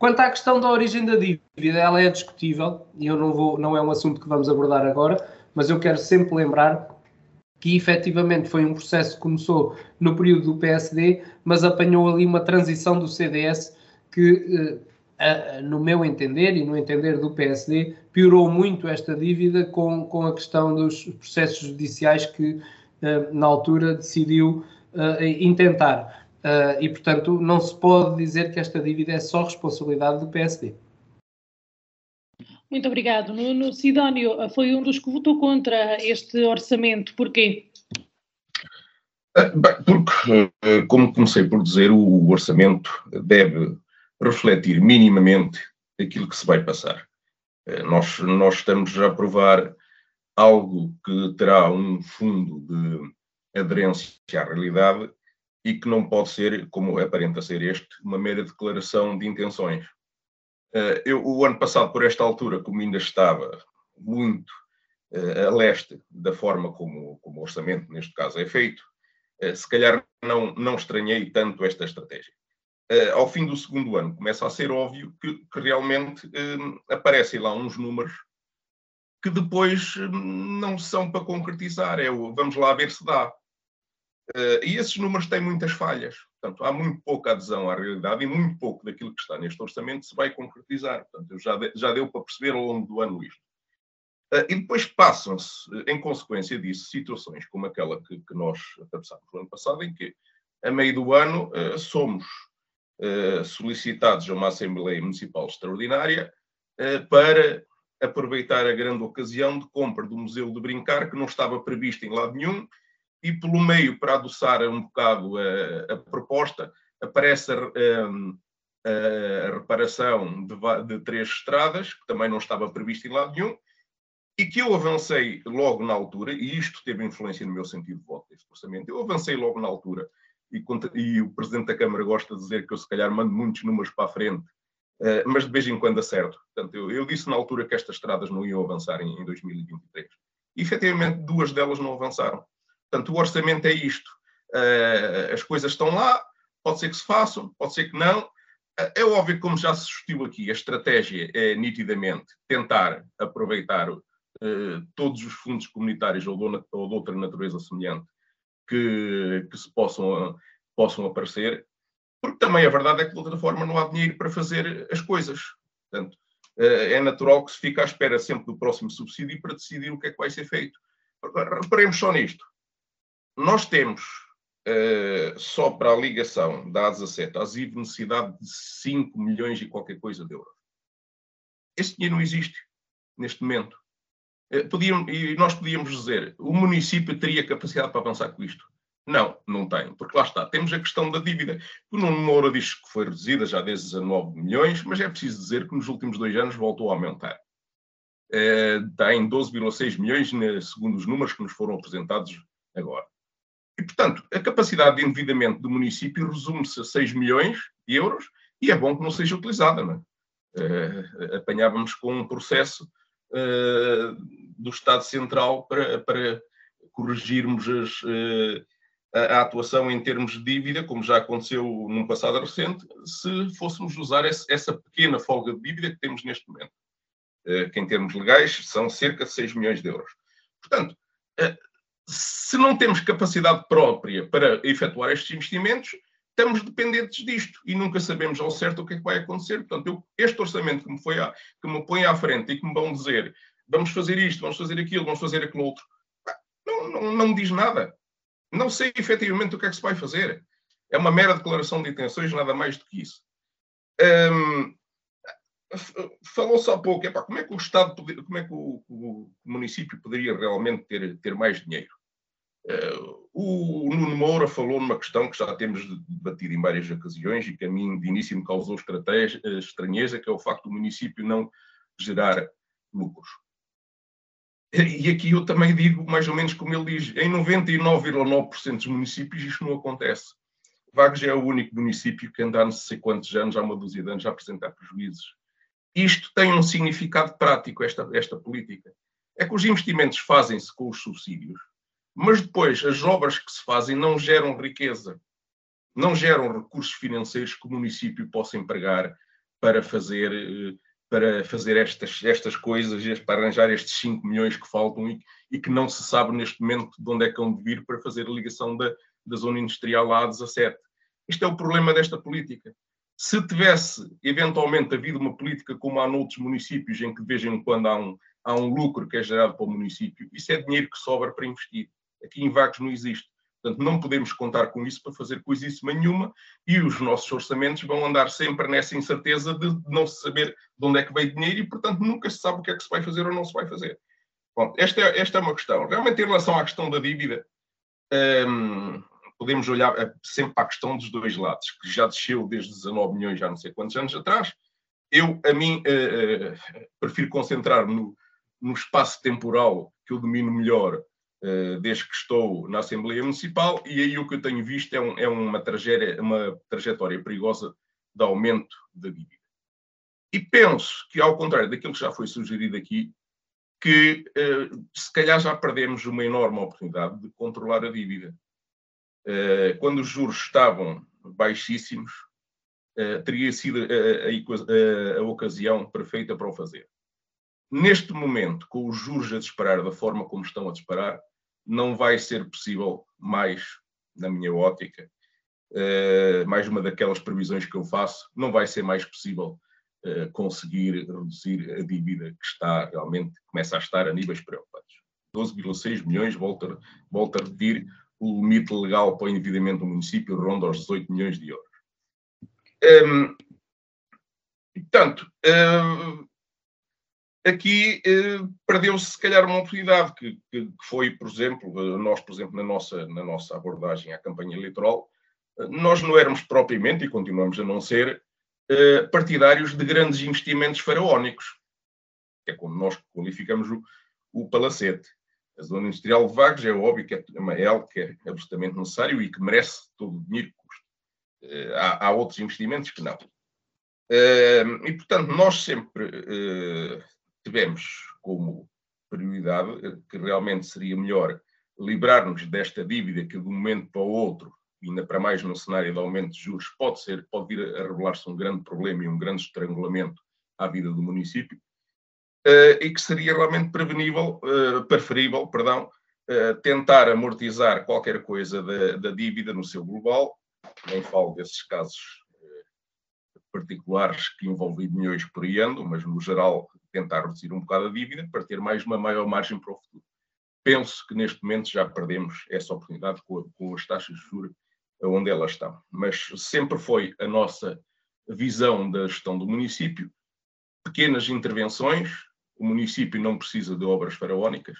Quanto à questão da origem da dívida, ela é discutível e eu não vou, não é um assunto que vamos abordar agora, mas eu quero sempre lembrar que efetivamente foi um processo que começou no período do PSD, mas apanhou ali uma transição do CDS que, eh, no meu entender e no entender do PSD, piorou muito esta dívida com, com a questão dos processos judiciais que, eh, na altura, decidiu eh, intentar. Uh, e, portanto, não se pode dizer que esta dívida é só responsabilidade do PSD. Muito obrigado, Nuno. Sidónio foi um dos que votou contra este orçamento. Porquê? Ah, porque, ah, como comecei por dizer, o orçamento deve refletir minimamente aquilo que se vai passar. Nós, nós estamos a aprovar algo que terá um fundo de aderência à realidade e que não pode ser, como aparenta ser este, uma mera declaração de intenções. Eh, eu, o ano passado, por esta altura, como ainda estava muito uh, a leste da forma como, como o orçamento, neste caso, é feito, uh, se calhar não, não estranhei tanto esta estratégia. Ao fim do segundo ano, começa a ser óbvio que, que realmente aparecem lá uns números que depois não são para concretizar. É o vamos lá ver se dá. Uh, e esses números têm muitas falhas. Portanto, há muito pouca adesão à realidade e muito pouco daquilo que está neste orçamento se vai concretizar. Portanto, já, de, já deu para perceber ao longo do ano isto. Uh, e depois passam-se, em consequência disso, situações como aquela que, que, nós atravessámos no ano passado, em que, a meio do ano, uh, somos solicitados a uma Assembleia Municipal Extraordinária para aproveitar a grande ocasião de compra do Museu de Brincar, que não estava previsto em lado nenhum, e pelo meio, para adoçar um bocado a, a proposta, aparece a, a, a reparação de, de, três estradas, que também não estava previsto em lado nenhum, e que eu avancei logo na altura, e isto teve influência no meu sentido de voto deste orçamento, eu avancei logo na altura, e, e, o Presidente da Câmara gosta de dizer que eu se calhar mando muitos números para a frente, uh, mas de vez em quando acerto. Portanto, eu, eu, disse na altura que estas estradas não iam avançar em, em 2023. E efetivamente duas delas não avançaram. Portanto, o orçamento é isto. Uh, as coisas estão lá, pode ser que se façam, pode ser que não. É óbvio como já se discutiu aqui, a estratégia é nitidamente tentar aproveitar uh, todos os fundos comunitários ou de, ou de outra natureza semelhante que, que se possam, possam aparecer, porque também a verdade é que de outra forma não há dinheiro para fazer as coisas. Portanto, uh, é natural que se fique à espera sempre do próximo subsídio para decidir o que é que vai ser feito. Reparemos só nisto. Nós temos uh, só para a ligação da A17 à ZIV necessidade de 5 milhões e qualquer coisa de euros. Esse dinheiro não existe neste momento. Uh, podiam, e nós podíamos dizer, o município teria capacidade para avançar com isto. Não, não tem, porque lá está, temos a questão da dívida. O Nuno Moura diz que foi reduzida já desde 19 milhões, mas é preciso dizer que nos últimos dois anos voltou a aumentar. Uh, está em 12,6 milhões, segundo os números que nos foram apresentados agora. E, portanto, a capacidade de endividamento do município resume-se a 6 milhões de euros e é bom que não seja utilizada. Não é? uh, apanhávamos com um processo uh, do Estado Central para, para corrigirmos as, uh, a, atuação em termos de dívida, como já aconteceu num passado recente, se fôssemos usar esse, essa pequena folga de dívida que temos neste momento, que em termos legais são cerca de 6 milhões de euros. Portanto, se não temos capacidade própria para efetuar estes investimentos, estamos dependentes disto e nunca sabemos ao certo o que é que vai acontecer. Portanto, eu, este orçamento que me, foi que me põe à frente e que me vão dizer vamos fazer isto, vamos fazer aquilo, vamos fazer aquilo outro, não, não, não me diz nada. Não sei efetivamente o que é que se vai fazer. É uma mera declaração de intenções, nada mais do que isso. Hum, Falou-se há pouco, epá, como é que o Estado, como é que o, o, município poderia realmente ter, ter mais dinheiro? Uh, o Nuno Moura falou numa questão que já temos debatido em várias ocasiões e que a mim de início me causou estranheza, que é o facto do município não gerar lucros. E aqui eu também digo mais ou menos como ele diz, em 99,9% dos municípios isto não acontece. Vagos é o único município que anda há não sei quantos anos, há uma dúzia de anos, a apresentar prejuízos isto tem um significado prático, esta, esta política. É que os investimentos fazem-se com os subsídios, mas depois as obras que se fazem não geram riqueza, não geram recursos financeiros que o município possa empregar para fazer, eh, para fazer estas, estas coisas, para arranjar estes 5 milhões que faltam e, e, que não se sabe neste momento de onde é que hão de vir para fazer a ligação da, da zona industrial lá a 17. Isto é o problema desta política. Se tivesse eventualmente havido uma política como há noutros municípios, em que de vez em quando há um, há um lucro que é gerado para o município, isso é dinheiro que sobra para investir. Aqui em Vagos não existe. Portanto, não podemos contar com isso para fazer coisíssima nenhuma e os nossos orçamentos vão andar sempre nessa incerteza de não se saber de onde é que veio dinheiro e, portanto, nunca se sabe o que é que se vai fazer ou não se vai fazer. Bom, esta é, esta é uma questão. Realmente, em relação à questão da dívida, hum, podemos olhar eh, sempre para a questão dos dois lados, que já desceu desde 19 milhões, já não sei quantos anos atrás. Eu, a mim, uh, uh, prefiro concentrar-me no, no, espaço temporal que eu domino melhor desde que estou na Assembleia Municipal, e aí o que eu tenho visto é, um, é uma, trajetória, uma trajetória perigosa de aumento da dívida. E penso que, ao contrário daquilo que já foi sugerido aqui, que se calhar já perdemos uma enorme oportunidade de controlar a dívida. Eh, quando os juros estavam baixíssimos, eh, teria sido a, a, a, ocasião perfeita para o fazer. Neste momento, com os juros a disparar da forma como estão a disparar, não vai ser possível mais, na minha ótica, eh, mais uma daquelas previsões que eu faço, não vai ser mais possível conseguir reduzir a dívida que está realmente, começa a estar a níveis preocupantes. 12,6 milhões, volta, volta a repetir, o limite legal para o endividamento do município ronda aos 18 milhões de euros. Um, portanto, um, aqui um, perdeu-se, se calhar, uma oportunidade que, que, que, foi, por exemplo, nós, por exemplo, na nossa, na nossa abordagem à campanha eleitoral, nós não éramos propriamente, e continuamos a não ser, uh, partidários de grandes investimentos faraónicos, que é como nós qualificamos o, o palacete. A zona industrial de Vagos é óbvio que é uma L que é absolutamente necessário e que merece todo o dinheiro que custa. Uh, há, há, outros investimentos que não. E, portanto, nós sempre tivemos como prioridade que realmente seria melhor livrar-nos desta dívida que de um momento para o outro ainda para mais num cenário de aumento de juros, pode ser, pode vir a revelar-se um grande problema e um grande estrangulamento à vida do município, uh, e que seria realmente prevenível, uh, preferível, perdão, uh, tentar amortizar qualquer coisa da, da, dívida no seu global, nem falo desses casos particulares que envolvem milhões por ano, mas no geral tentar reduzir um bocado a dívida para ter mais uma maior margem para o futuro. Penso que neste momento já perdemos essa oportunidade com, a, com as taxas de juros onde elas estão. Mas sempre foi a nossa visão da gestão do município, pequenas intervenções, o município não precisa de obras faraónicas,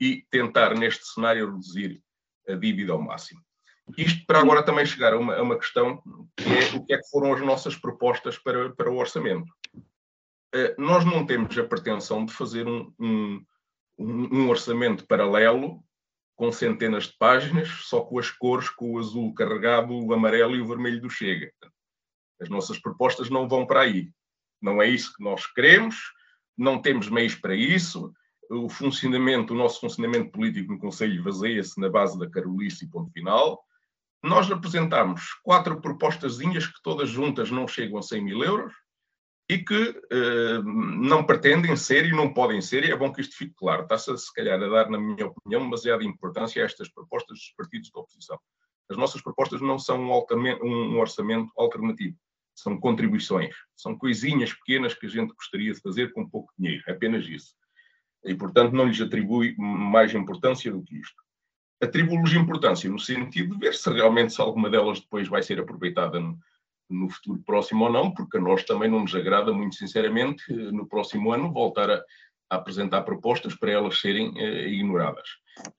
e tentar neste cenário reduzir a dívida ao máximo. Isto para agora também chegar a uma, a uma questão que é o que é que foram as nossas propostas para, para o orçamento. Uh, nós não temos a pretensão de fazer um, um, um, orçamento paralelo com centenas de páginas, só com as cores, com o azul carregado, o amarelo e o vermelho do Chega. As nossas propostas não vão para aí. Não é isso que nós queremos, não temos meios para isso. O funcionamento, o nosso funcionamento político no Conselho baseia-se na base da Carolice e ponto final nós apresentámos quatro propostazinhas que todas juntas não chegam a 100 mil euros e que eh, não pretendem ser e não podem ser, e é bom que isto fique claro. Está-se, se calhar, a dar, na minha opinião, demasiada importância a estas propostas dos partidos da oposição. As nossas propostas não são um, um orçamento alternativo, são contribuições, são coisinhas pequenas que a gente gostaria de fazer com pouco dinheiro, é apenas isso. E, portanto, não lhes atribui mais importância do que isto atribuo-lhes importância no sentido de ver se realmente se alguma delas depois vai ser aproveitada no, no, futuro próximo ou não, porque a nós também não nos agrada, muito sinceramente, no próximo ano voltar a, a apresentar propostas para elas serem eh, ignoradas.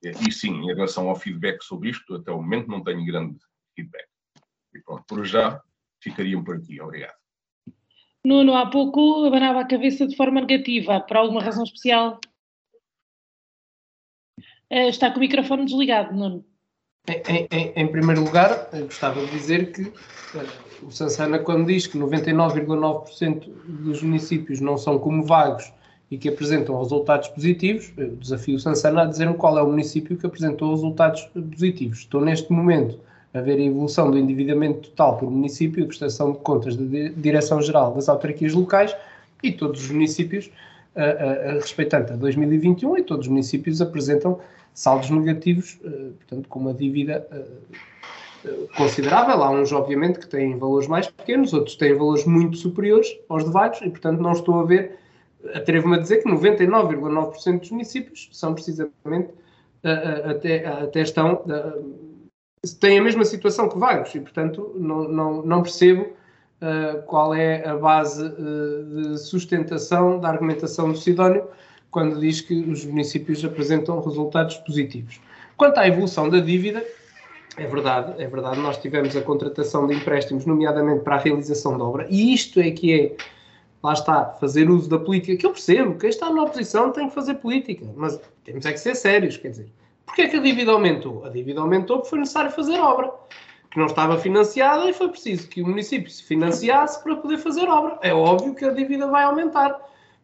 E sim, em relação ao feedback sobre isto, até o momento não tenho grande feedback. E pronto, por já ficariam por aqui. Obrigado. Nuno, há pouco abanava a cabeça de forma negativa, por alguma razão especial? Eh, está com o microfone desligado, Nuno. Em, em, em primeiro lugar, gostava de dizer que o Sansana, quando diz que 99,9% dos municípios não são como vagos e que apresentam resultados positivos, eu desafio o Sansana a dizer qual é o município que apresentou resultados positivos. Estou neste momento a ver a evolução do endividamento total por município, a prestação de contas da Direção-Geral das Autarquias Locais e todos os municípios, uh, uh, respeitando a 2021, e todos os municípios apresentam saldos negativos, eh, portanto, com uma dívida eh, eh, considerável. Há uns, obviamente, que têm valores mais pequenos, outros têm valores muito superiores aos de vários, e, portanto, não estou a ver, atrevo-me a dizer que 99,9% dos municípios são precisamente até, até estão têm a mesma situação que vários, e, portanto, não, não, não percebo uh, qual é a base uh, de sustentação da argumentação do Sidónio quando diz que os municípios apresentam resultados positivos. Quanto à evolução da dívida, é verdade, é verdade, nós tivemos a contratação de empréstimos, nomeadamente para a realização da obra, e isto é que é, lá está, fazer uso da política, que eu percebo, quem está na oposição tem que fazer política, mas temos é que ser sérios, quer dizer, porquê é que a dívida aumentou? A dívida aumentou porque foi necessário fazer obra, que não estava financiada e foi preciso que o município se financiasse para poder fazer obra. É óbvio que a dívida vai aumentar.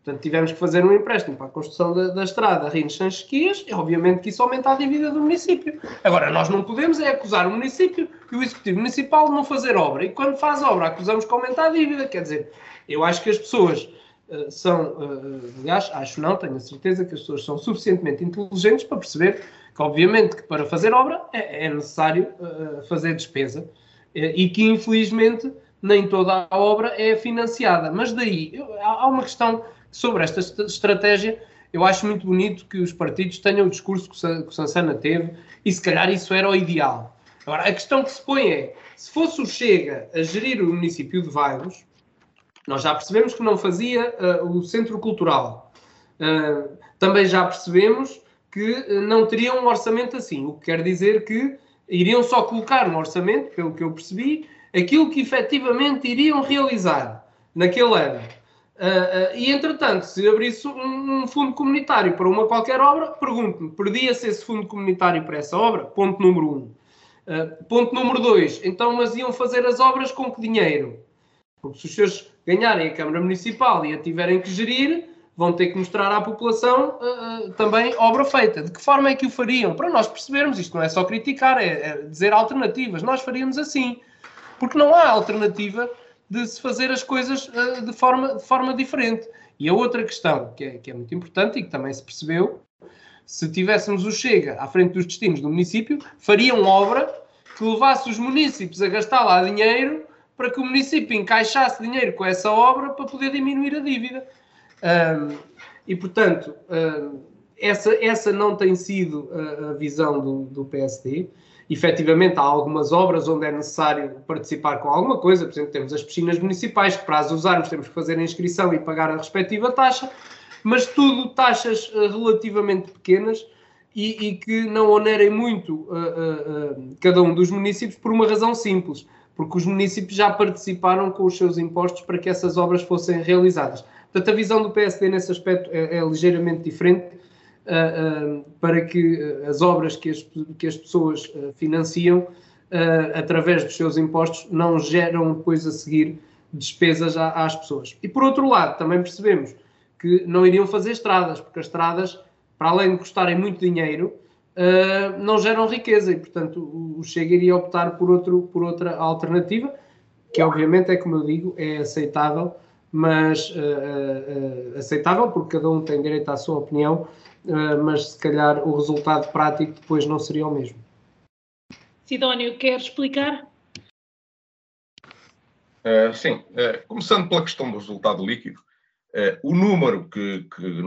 Portanto, tivemos que fazer um empréstimo para a construção da, da estrada Rinos Sanches e obviamente que isso aumenta a dívida do município. Agora, nós não podemos é acusar o município e o Executivo Municipal de não fazer obra. E quando faz obra, acusamos que aumenta a dívida. Quer dizer, eu acho que as pessoas uh, são, uh, aliás, acho não, tenho a certeza que as pessoas são suficientemente inteligentes para perceber que, obviamente, que para fazer obra é, é necessário uh, fazer despesa e que, infelizmente, nem toda a obra é financiada. Mas daí, eu, há uma questão sobre esta estratégia, eu acho muito bonito que os partidos tenham o discurso que o Sansana teve e se calhar isso era o ideal. Agora, a questão que se põe é, se fosse o Chega a gerir o município de Vagos, nós já percebemos que não fazia uh, o centro cultural. Uh, também já percebemos que uh, não teriam um orçamento assim, o que quer dizer que iriam só colocar no orçamento, pelo que eu percebi, aquilo que efetivamente iriam realizar naquele ano. Uh, uh, e entretanto, se abrisse um, um, fundo comunitário para uma qualquer obra, pergunto-me, perdia-se esse fundo comunitário para essa obra? Ponto número um. Uh, ponto número dois, então, mas iam fazer as obras com que dinheiro? Porque se os senhores ganharem a Câmara Municipal e a tiverem que gerir, vão ter que mostrar à população também obra feita. De que forma é que o fariam? Para nós percebermos, isto não é só criticar, é, é dizer alternativas. Nós faríamos assim, porque não há alternativa de se fazer as coisas uh, de, forma, de forma diferente. E a outra questão, que é, que é muito importante e que também se percebeu, se tivéssemos o Chega à frente dos destinos do município, fariam obra que levasse os municípios a gastar lá dinheiro para que o município encaixasse dinheiro com essa obra para poder diminuir a dívida. Um, e, portanto, um, essa, essa não tem sido a, a visão do, do PSD. Efetivamente, há algumas obras onde é necessário participar com alguma coisa, por exemplo, temos as piscinas municipais, que para as usarmos temos que fazer a inscrição e pagar a respectiva taxa, mas tudo taxas uh, relativamente pequenas e, e, que não onerem muito uh, uh, cada um dos municípios por uma razão simples, porque os municípios já participaram com os seus impostos para que essas obras fossem realizadas. Portanto, a visão do PSD nesse aspecto é, é ligeiramente diferente uh, uh, para que as obras que as, que as pessoas uh, financiam através dos seus impostos não geram depois a seguir despesas às pessoas. E por outro lado, também percebemos que não iriam fazer estradas, porque as estradas, para além de custarem muito dinheiro, não geram riqueza e, portanto, o Chega iria optar por, outro, por outra alternativa, que obviamente é, como eu digo, é aceitável mas uh, uh, aceitável, porque cada um tem direito à sua opinião, uh, mas se calhar o resultado prático depois não seria o mesmo. Sidónio, quer explicar? sim, começando pela questão do resultado líquido, o número que, que,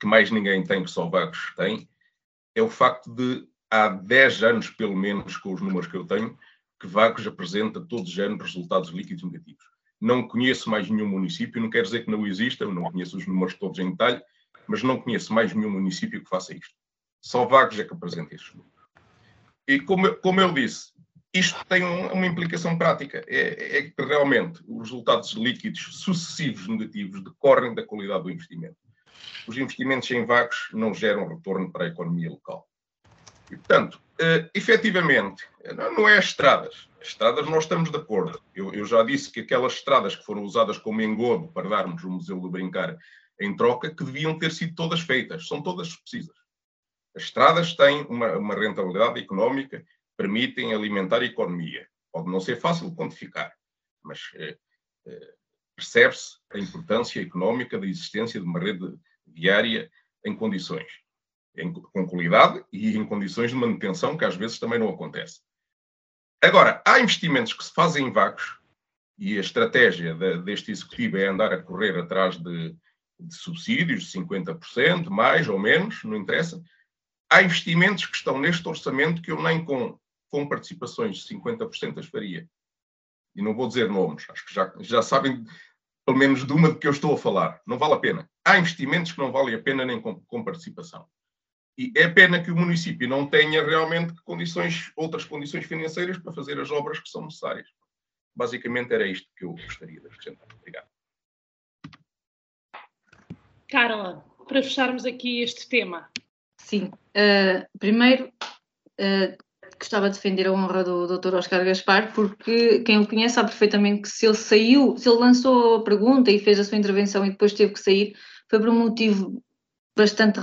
que, mais ninguém tem, que só Vagos tem, é o facto de há 10 anos, pelo menos, com os números que eu tenho, que Vagos apresenta todos os anos resultados líquidos negativos. Não conheço mais nenhum município, não quer dizer que não exista, eu não conheço os números todos em detalhe, mas não conheço mais nenhum município que faça isto. Só Vagos é que apresenta números. E como, como eu disse, isto tem uma implicação prática. É, é, que realmente os resultados líquidos sucessivos negativos decorrem da qualidade do investimento. Os investimentos em vagos não geram retorno para a economia local. E, portanto, uh, efetivamente, não é as estradas. As estradas nós estamos de acordo. Eu, eu, já disse que aquelas estradas que foram usadas como engodo para darmos o Museu do Brincar em troca, que deviam ter sido todas feitas. São todas precisas. As estradas têm uma, uma rentabilidade económica, permitem alimentar a economia. Pode não ser fácil quantificar, mas eh, eh, percebe-se a importância económica da existência de uma rede viária em condições em, com qualidade e em condições de manutenção, que às vezes também não acontece. Agora, há investimentos que se fazem em vagos, e a estratégia de, deste executivo é andar a correr atrás de, de subsídios de 50%, mais ou menos, não interessa. Há investimentos que estão neste orçamento que eu nem com, com participações de 50% as faria. E não vou dizer nomes, acho que já, já sabem pelo menos de uma de que eu estou a falar. Não vale a pena. Há investimentos que não valem a pena nem com, com participação. E é pena que o município não tenha realmente condições, outras condições financeiras para fazer as obras que são necessárias. Basicamente era isto que eu gostaria de acrescentar. Obrigado. Carla, para fecharmos aqui este tema. Sim, uh, primeiro uh, gostava de defender a honra do Dr. Oscar Gaspar, porque quem o conhece sabe perfeitamente que se ele saiu, se ele lançou a pergunta e fez a sua intervenção e depois teve que sair, foi por um motivo bastante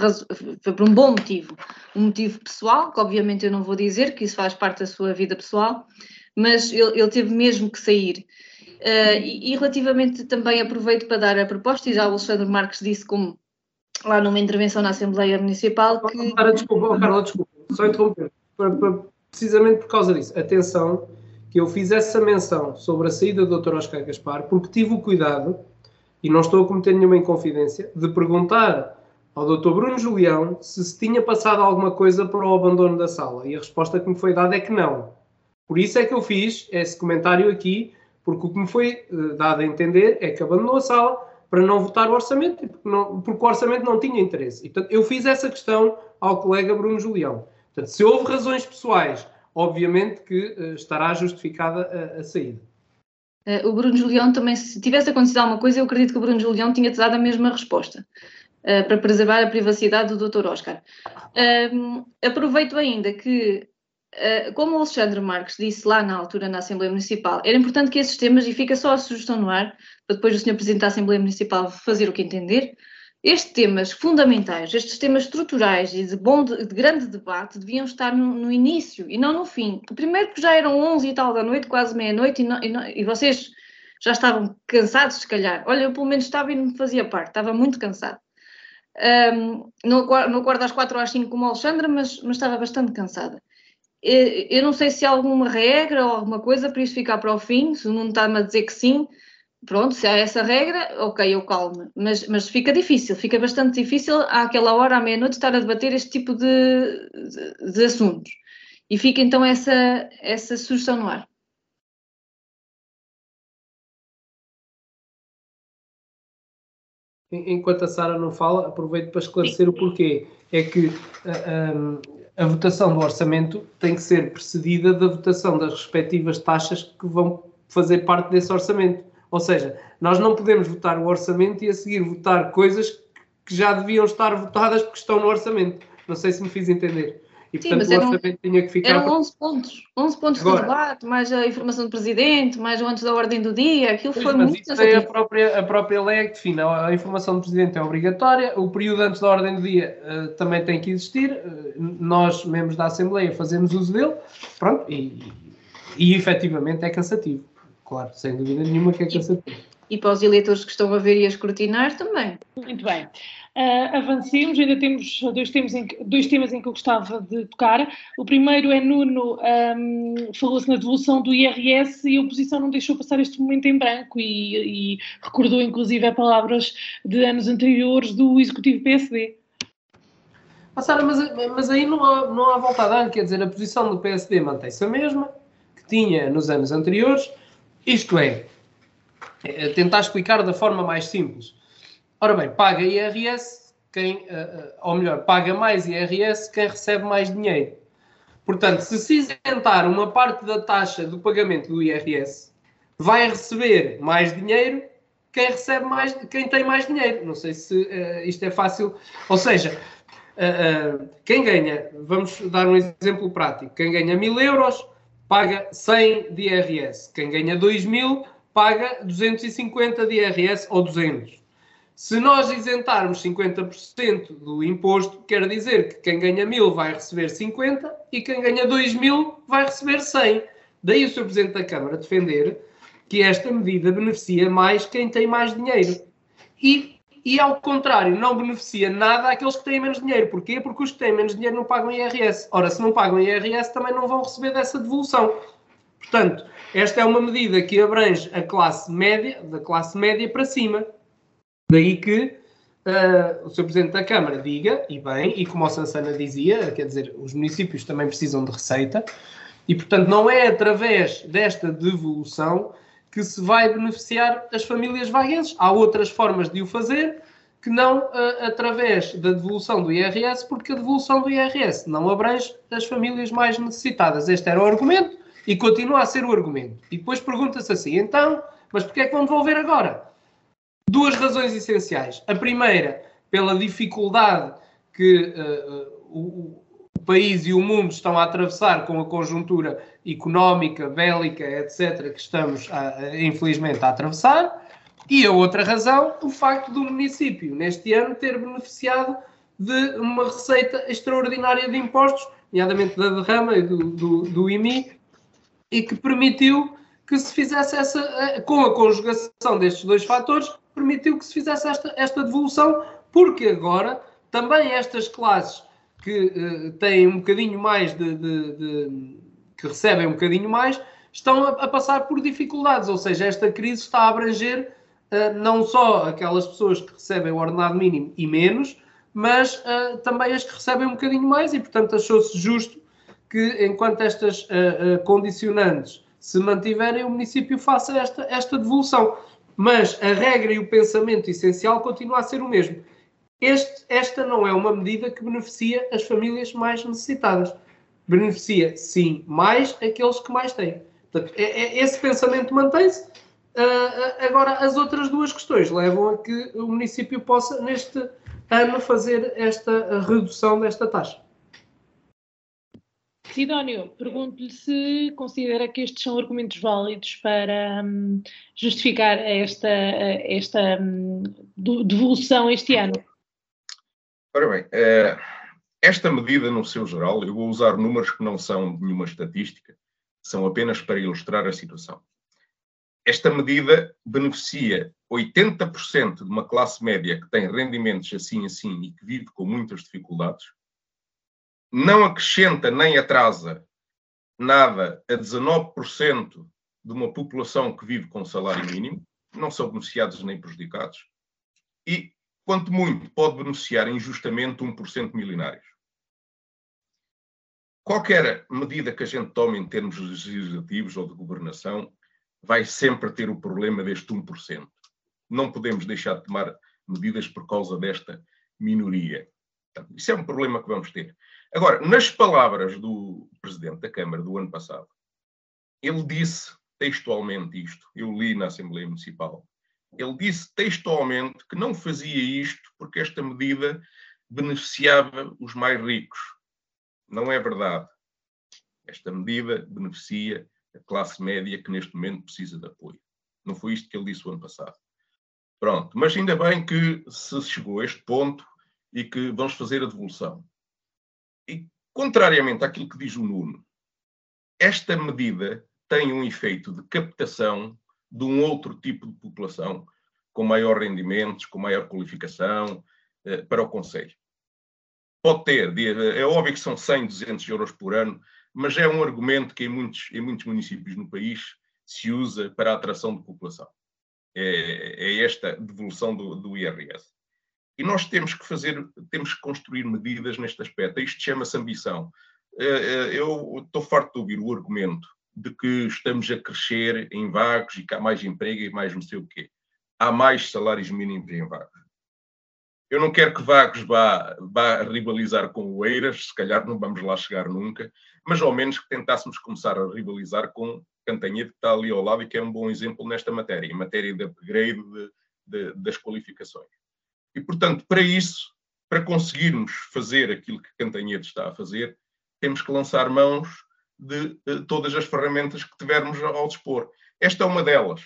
foi por um bom motivo, um motivo pessoal, que obviamente eu não vou dizer, que isso faz parte da sua vida pessoal, mas ele, ele teve mesmo que sair. Uh, e, e, relativamente também aproveito para dar a proposta, e já o Alexandre Marques disse como lá numa intervenção na Assembleia Municipal que... Para, desculpa, oh, Carla, desculpa, só interromper, precisamente por causa disso, atenção, que eu fiz essa menção sobre a saída do Dr. Oscar Gaspar, porque tive o cuidado, e não estou a cometer nenhuma inconfidência, de perguntar ao Dr. Bruno Julião se se tinha passado alguma coisa para o abandono da sala. E a resposta que me foi dada é que não. Por isso é que eu fiz esse comentário aqui, porque o que me foi uh, dado a entender é que abandonou a sala para não votar o orçamento, porque, não, porque o orçamento não tinha interesse. E, portanto, eu fiz essa questão ao colega Bruno Julião. Portanto, se houve razões pessoais, obviamente que uh, estará justificada a, a saída. Uh, o Bruno Julião também, se tivesse acontecido alguma coisa, eu acredito que o Bruno Julião tinha-te dado a mesma resposta. Eh, para preservar a privacidade do Dr. Oscar. Um, aproveito ainda que, uh, como o Alexandre Marques disse lá na altura na Assembleia Municipal, era importante que esses temas, e fica só a sugestão no ar, para depois o Sr. Presidente da Assembleia Municipal fazer o que entender, estes temas fundamentais, estes temas estruturais e de, bom, de grande debate deviam estar no, no, início e não no fim. Primeiro que já eram 11 e tal da noite, quase meia-noite, e, e, e, vocês já estavam cansados, se calhar. Olha, eu pelo menos estava e não fazia parte, estava muito cansado. Um, não, não acordo às 4 ou às 5 como a Alexandra, mas, mas estava bastante cansada. Eu não sei se há alguma regra ou alguma coisa para isto ficar para o fim, se não está-me a dizer que sim, pronto, se há essa regra, ok, eu calmo, mas, mas fica difícil, fica bastante difícil àquela hora, à meia-noite, estar a debater este tipo de, de, de, assuntos. E fica então essa, essa sugestão no ar. Enquanto a Sara não fala, aproveito para esclarecer Sim. o porquê. É que a, a, votação do orçamento tem que ser precedida da votação das respectivas taxas que vão fazer parte desse orçamento. Ou seja, nós não podemos votar o orçamento e a seguir votar coisas que já deviam estar votadas porque estão no orçamento. Não sei se me fiz entender. E, Sim, portanto, o orçamento eram, tinha que ficar. Eram 11 pontos. 11 pontos Agora, do debate, mais a informação do Presidente, mais o antes da ordem do dia. Aquilo foi muito isso é a própria, a própria lei é que define. A informação do Presidente é obrigatória. O período antes da ordem do dia uh, também tem que existir. Uh, nós, membros da Assembleia, fazemos uso dele. Pronto, e, e, e efetivamente é cansativo. Claro, sem dúvida nenhuma que é cansativo. E para os eleitores que estão a ver e a escrutinar também. Muito bem. Uh, avancemos, ainda temos dois temas, em que, dois temas em que eu gostava de tocar. O primeiro é Nuno, um, falou-se na devolução do IRS e a oposição não deixou passar este momento em branco e, e recordou inclusive palavras de anos anteriores do Executivo PSD. Ah, Sara, mas, mas aí não há, não há volta a dar, quer dizer, a posição do PSD mantém-se a mesma que tinha nos anos anteriores isto é, é, tentar explicar da forma mais simples. Ora bem, paga IRS quem, eh, eh, ou melhor, paga mais IRS quem recebe mais dinheiro. Portanto, se se isentar uma parte da taxa do pagamento do IRS, vai receber mais dinheiro quem recebe mais, quem tem mais dinheiro. Não sei se uh, isto é fácil. Ou seja, uh, uh, quem ganha, vamos dar um exemplo prático, quem ganha mil euros paga 100 de IRS. Quem ganha 2 mil paga 250 de IRS ou 200. Se nós isentarmos 50% do imposto, quer dizer que quem ganha 1000 vai receber 50 e quem ganha 2000 vai receber 100. Daí o Sr. Presidente da Câmara defender que esta medida beneficia mais quem tem mais dinheiro. E e, ao contrário, não beneficia nada àqueles que têm menos dinheiro. Porquê? Porque os que têm menos dinheiro não pagam IRS. Ora, se não pagam IRS, também não vão receber dessa devolução. Portanto, esta é uma medida que abrange a classe média, da classe média para cima. Daí que uh, o Sr. Presidente da Câmara diga, e bem, e como o Sansana dizia, quer dizer, os municípios também precisam de receita, e portanto não é através desta devolução que se vai beneficiar as famílias vaguenses. Há outras formas de o fazer que não uh, através da devolução do IRS, porque a devolução do IRS não abrange as famílias mais necessitadas. Este era o argumento e continua a ser o argumento. E depois pergunta-se assim, então, mas porquê é que vão devolver agora? Duas razões essenciais. A primeira, pela dificuldade que uh, o, país e o mundo estão a atravessar com a conjuntura económica, bélica, etc., que estamos, a, infelizmente, a atravessar. E a outra razão, o facto do município, neste ano, ter beneficiado de uma receita extraordinária de impostos, nomeadamente da derrama e do, do, do IMI, e que permitiu que se fizesse essa, eh, com a conjugação destes dois fatores, permitiu que se fizesse esta, esta devolução, porque agora também estas classes que uh, têm um bocadinho mais de, de, de, que recebem um bocadinho mais, estão a, a, passar por dificuldades, ou seja, esta crise está a abranger uh, não só aquelas pessoas que recebem o ordenado mínimo e menos, mas uh, também as que recebem um bocadinho mais e, portanto, achou-se justo que, enquanto estas condicionantes se mantiverem, o município faça esta, esta devolução. Mas a regra e o pensamento essencial continua a ser o mesmo este, esta não é uma medida que beneficia as famílias mais necessitadas. Beneficia, sim, mais aqueles que mais têm. Portanto, é, é, esse pensamento mantém-se. Uh, agora, as outras duas questões levam a que o município possa, neste ano, fazer esta redução desta taxa. Sidónio, pergunto-lhe se considera que estes são argumentos válidos para um, justificar esta, esta um, devolução este ano. Ora bem, uh, esta medida, no seu geral, eu vou usar números que não são nenhuma estatística, são apenas para ilustrar a situação. Esta medida beneficia 80% de uma classe média que tem rendimentos assim assim e que vive com muitas dificuldades, não acrescenta nem atrasa nada a 19% de uma população que vive com salário mínimo, não são beneficiados nem prejudicados, e, quanto muito, pode beneficiar injustamente 1% milionários. Qualquer medida que a gente tome em termos legislativos ou de governação vai sempre ter o problema deste 1%. Não podemos deixar de tomar medidas por causa desta minoria. Isso é um problema que vamos ter. Agora, nas palavras do Presidente da Câmara do ano passado, ele disse textualmente isto. Eu li na Assembleia Municipal. Ele disse textualmente que não fazia isto porque esta medida beneficiava os mais ricos. Não é verdade. Esta medida beneficia a classe média que neste momento precisa de apoio. Não foi isto que ele disse o ano passado. Pronto, mas ainda bem que se chegou a este ponto e que vamos fazer a devolução. E, contrariamente àquilo que diz o Nuno, esta medida tem um efeito de captação de um outro tipo de população com maior rendimentos, com maior qualificação eh, para o Conselho. Pode ter, é óbvio que são 100, 200 euros por ano, mas é um argumento que em muitos, em muitos municípios no país se usa para a atração de população. É, é esta devolução do, do IRS. E nós temos que fazer, temos que construir medidas neste aspecto. Isto chama-se ambição. Eh, eh, eu estou farto de ouvir o argumento de que estamos a crescer em vagos e que há mais emprego e mais não sei o quê. Há mais salários mínimos em vagos. Eu não quero que Vagos vá, vá rivalizar com o Eiras, se calhar não vamos lá chegar nunca, mas ao menos que tentássemos começar a rivalizar com Cantanhede, que está ali ao lado e que é um bom exemplo nesta matéria, em matéria de upgrade de, de, das qualificações. E, portanto, para isso, para conseguirmos fazer aquilo que Cantanhede está a fazer, temos que lançar mãos de, de todas as ferramentas que tivermos ao dispor. Esta é uma delas.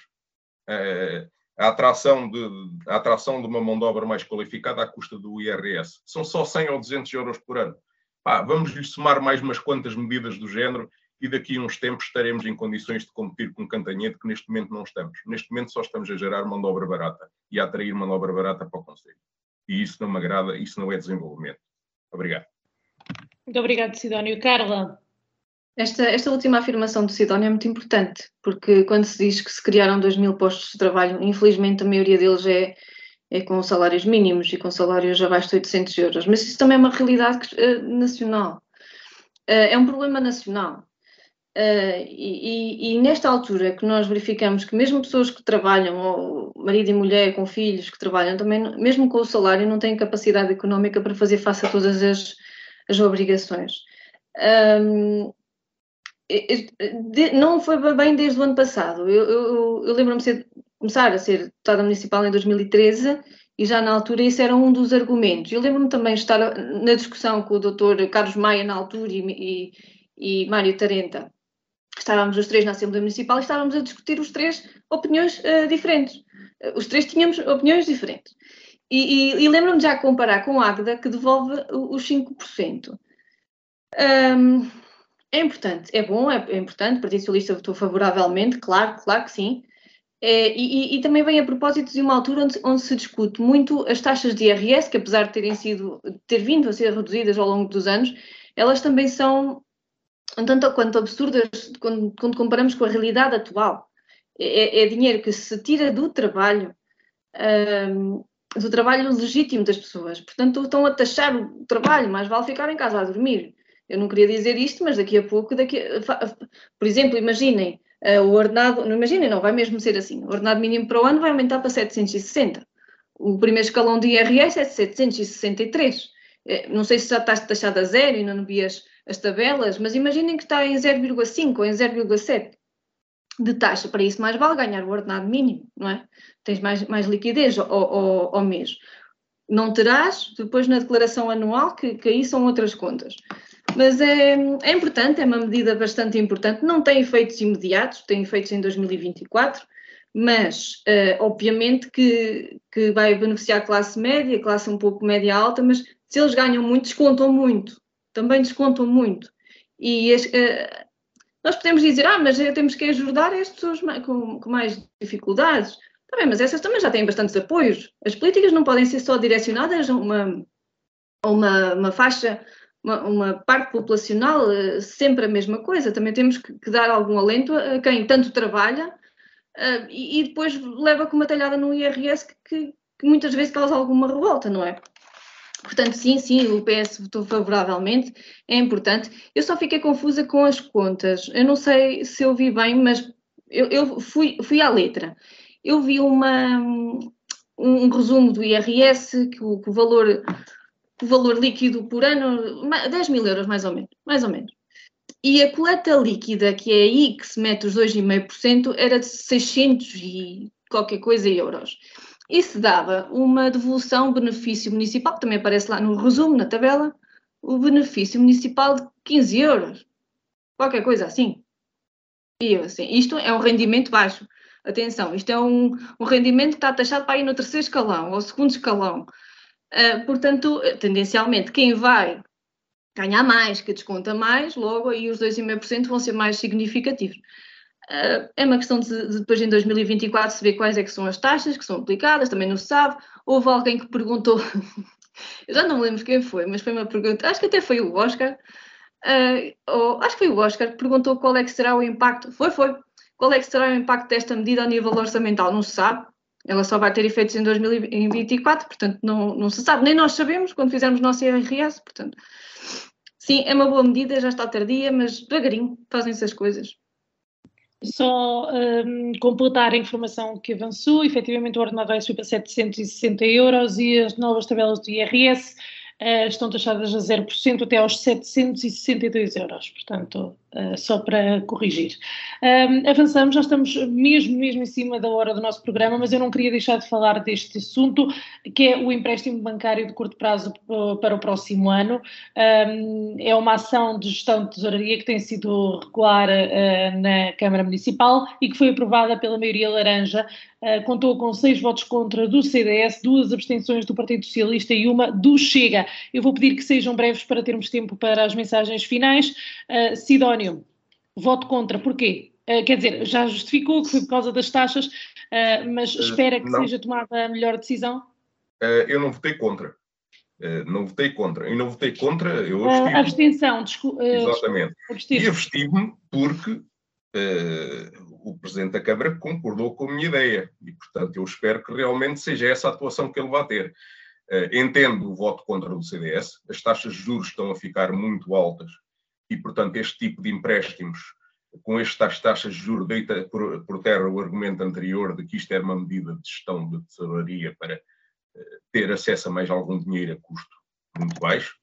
Uh, a atração, de, a atração de uma mão de obra mais qualificada à custa do IRS. São só 100 ou 200 euros por ano. Pá, vamos lhe somar mais umas quantas medidas do género e daqui a uns tempos estaremos em condições de competir com Cantanhete, que neste momento não estamos. Neste momento só estamos a gerar mão de obra barata e a atrair mão de obra barata para o Conselho. E isso não me agrada, isso não é desenvolvimento. Obrigado. Muito obrigado, Sidónio. Carla. Esta, esta última afirmação do Sidónio é muito importante, porque quando se diz que se criaram 2 mil postos de trabalho, infelizmente a maioria deles é, é com salários mínimos e com salários abaixo de 800 euros, mas isso também é uma realidade uh, nacional. Uh, é um problema nacional. Uh, e, e, e, nesta altura que nós verificamos que mesmo pessoas que trabalham, ou marido e mulher com filhos que trabalham, também, mesmo com o salário, não têm capacidade económica para fazer face a todas as, as obrigações. Um, não foi bem desde o ano passado. Eu, eu, eu lembro-me de começar a ser deputada municipal em 2013 e já na altura isso era um dos argumentos. Eu lembro-me também de estar na discussão com o doutor Carlos Maia na altura e, e, e Mário Tarenta. Estávamos os três na Assembleia Municipal e estávamos a discutir os três opiniões uh, diferentes. Os três tínhamos opiniões diferentes. E, e, e lembro-me já comparar com a Agda, que devolve os 5%. Um, é importante, é bom, é, é importante, o Partido Socialista votou favoravelmente, claro, claro que sim. É, e, e, também vem a propósito de uma altura onde, onde, se discute muito as taxas de IRS, que apesar de terem sido, ter vindo a ser reduzidas ao longo dos anos, elas também são um tanto quanto absurdas quando, quando comparamos com a realidade atual. É, é, é dinheiro que se tira do trabalho, um, do trabalho legítimo das pessoas. Portanto, estão a taxar o trabalho, mais vale ficar em casa a dormir eu não queria dizer isto, mas daqui a pouco, daqui a, por exemplo, imaginem, uh, o ordenado, não imaginem, não, vai mesmo ser assim, o ordenado mínimo para o ano vai aumentar para 760. O primeiro escalão de IRS é de 763. É, não sei se já está taxado a zero e não vi as, as tabelas, mas imaginem que está em 0,5 ou em 0,7 de taxa. Para isso, mais vale ganhar o ordenado mínimo, não é? Tens mais, mais liquidez ao, ao, ao mês. Não terás depois na declaração anual, que, que aí são outras contas. Mas é, é importante, é uma medida bastante importante. Não tem efeitos imediatos, tem efeitos em 2024, mas uh, obviamente que, que vai beneficiar a classe média, a classe um pouco média alta, mas se eles ganham muito, descontam muito, também descontam muito. E as, uh, nós podemos dizer, ah, mas temos que ajudar as pessoas com, com mais dificuldades. Está bem, mas essas também já têm bastantes apoios. As políticas não podem ser só direcionadas a uma, a uma, uma faixa, uma, uma, parte populacional, eh, sempre a mesma coisa. Também temos que, que dar algum alento a quem tanto trabalha uh, e, e, depois leva com uma talhada no IRS que, que, que muitas vezes causa alguma revolta, não é? Portanto, sim, sim, o PS votou favoravelmente, é importante. Eu só fiquei confusa com as contas. Eu não sei se eu vi bem, mas eu, eu fui, fui à letra. Eu vi uma, um resumo do IRS, que o, que o, valor, o valor líquido por ano, 10 mil euros mais ou menos, mais ou menos. E a coleta líquida, que é aí que se mete os 2,5%, era de 600 e qualquer coisa euros. Isso dava uma devolução benefício municipal, que também aparece lá no resumo, na tabela, o benefício municipal de 15 euros. Qualquer coisa assim. E eu assim, isto é um rendimento baixo. Atenção, isto é um, um rendimento que está taxado para ir no terceiro escalão ou segundo escalão. Uh, portanto, tendencialmente, quem vai ganhar mais, que desconta mais, logo aí os 2,5% vão ser mais significativos. Uh, é uma questão de, de, depois em 2024 se ver quais é que são as taxas que são aplicadas, também não se sabe. Houve alguém que perguntou, eu já não me lembro quem foi, mas foi uma pergunta, acho que até foi o Oscar, uh, ou, acho que foi o Oscar que perguntou qual é que será o impacto, foi, foi, qual é que será o impacto desta medida a nível orçamental, não se sabe, ela só vai ter efeitos em 2024, portanto não, não se sabe, nem nós sabemos quando fizermos nosso IRS, portanto, sim, é uma boa medida, já está tardia, mas devagarinho fazem-se as coisas. Só um, completar a informação que avançou, efetivamente o ordenado vai subir para 760 euros e as novas tabelas do IRS estão taxadas a 0% até aos 762 euros, portanto, uh, só para corrigir. Avançamos, já estamos mesmo, mesmo em cima da hora do nosso programa, mas eu não queria deixar de falar deste assunto, que é o empréstimo bancário de curto prazo para o próximo ano. É uma ação de gestão de tesouraria que tem sido regular na Câmara Municipal e que foi aprovada pela maioria laranja contou com seis votos contra do CDS, duas abstenções do Partido Socialista e uma do Chega. Eu vou pedir que sejam breves para termos tempo para as mensagens finais. Uh, Sidónio, voto contra, porquê? Uh, quer dizer, já justificou que foi por causa das taxas, mas espera que seja tomada a melhor decisão? eu não votei contra. não votei contra. E não votei contra, eu abstive. abstenção, desculpa. Exatamente. E abstive-me porque o Presidente da Câmara concordou com a minha ideia e, portanto, eu espero que realmente seja essa a atuação que ele vai ter. Uh, entendo o voto contra o CDS, as taxas de juros estão a ficar muito altas e, portanto, este tipo de empréstimos, com estas taxas de juros, deita por, por terra o argumento anterior de que isto era uma medida de gestão de tesouraria para uh, ter acesso a mais algum dinheiro a custo muito baixo.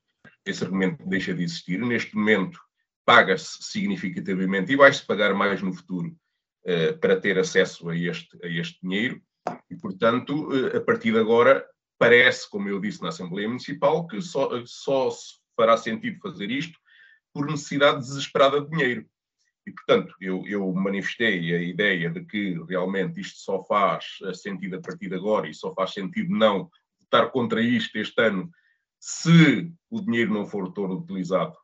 Esse argumento deixa de existir. Neste momento, paga-se significativamente e vai-se pagar mais no futuro eh, para ter acesso a este, a este dinheiro e, portanto, a partir de agora, parece, como eu disse na Assembleia Municipal, que só, só fará sentido fazer isto por necessidade desesperada de dinheiro. E, portanto, eu, eu, manifestei a ideia de que realmente isto só faz sentido a partir de agora e só faz sentido não votar contra isto este ano se o dinheiro não for todo utilizado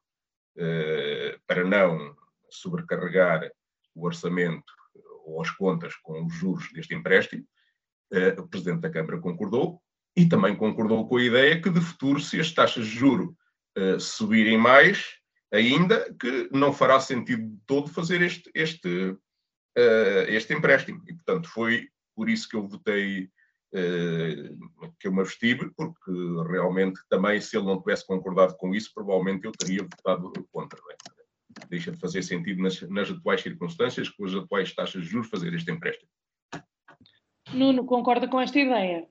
eh, para não sobrecarregar o orçamento ou as contas com os juros deste empréstimo. Uh, o Presidente da Câmara concordou e também concordou com a ideia que, de futuro, se as taxas de juro uh, subirem mais, ainda que não fará sentido de todo fazer este, este, uh, este empréstimo. E, portanto, foi por isso que eu votei, que eu me abstive, porque realmente também, se ele não tivesse concordado com isso, provavelmente eu teria votado contra. É? deixa de fazer sentido nas, nas atuais circunstâncias, com as atuais taxas de juros, fazer este empréstimo. Nuno, concorda com esta ideia?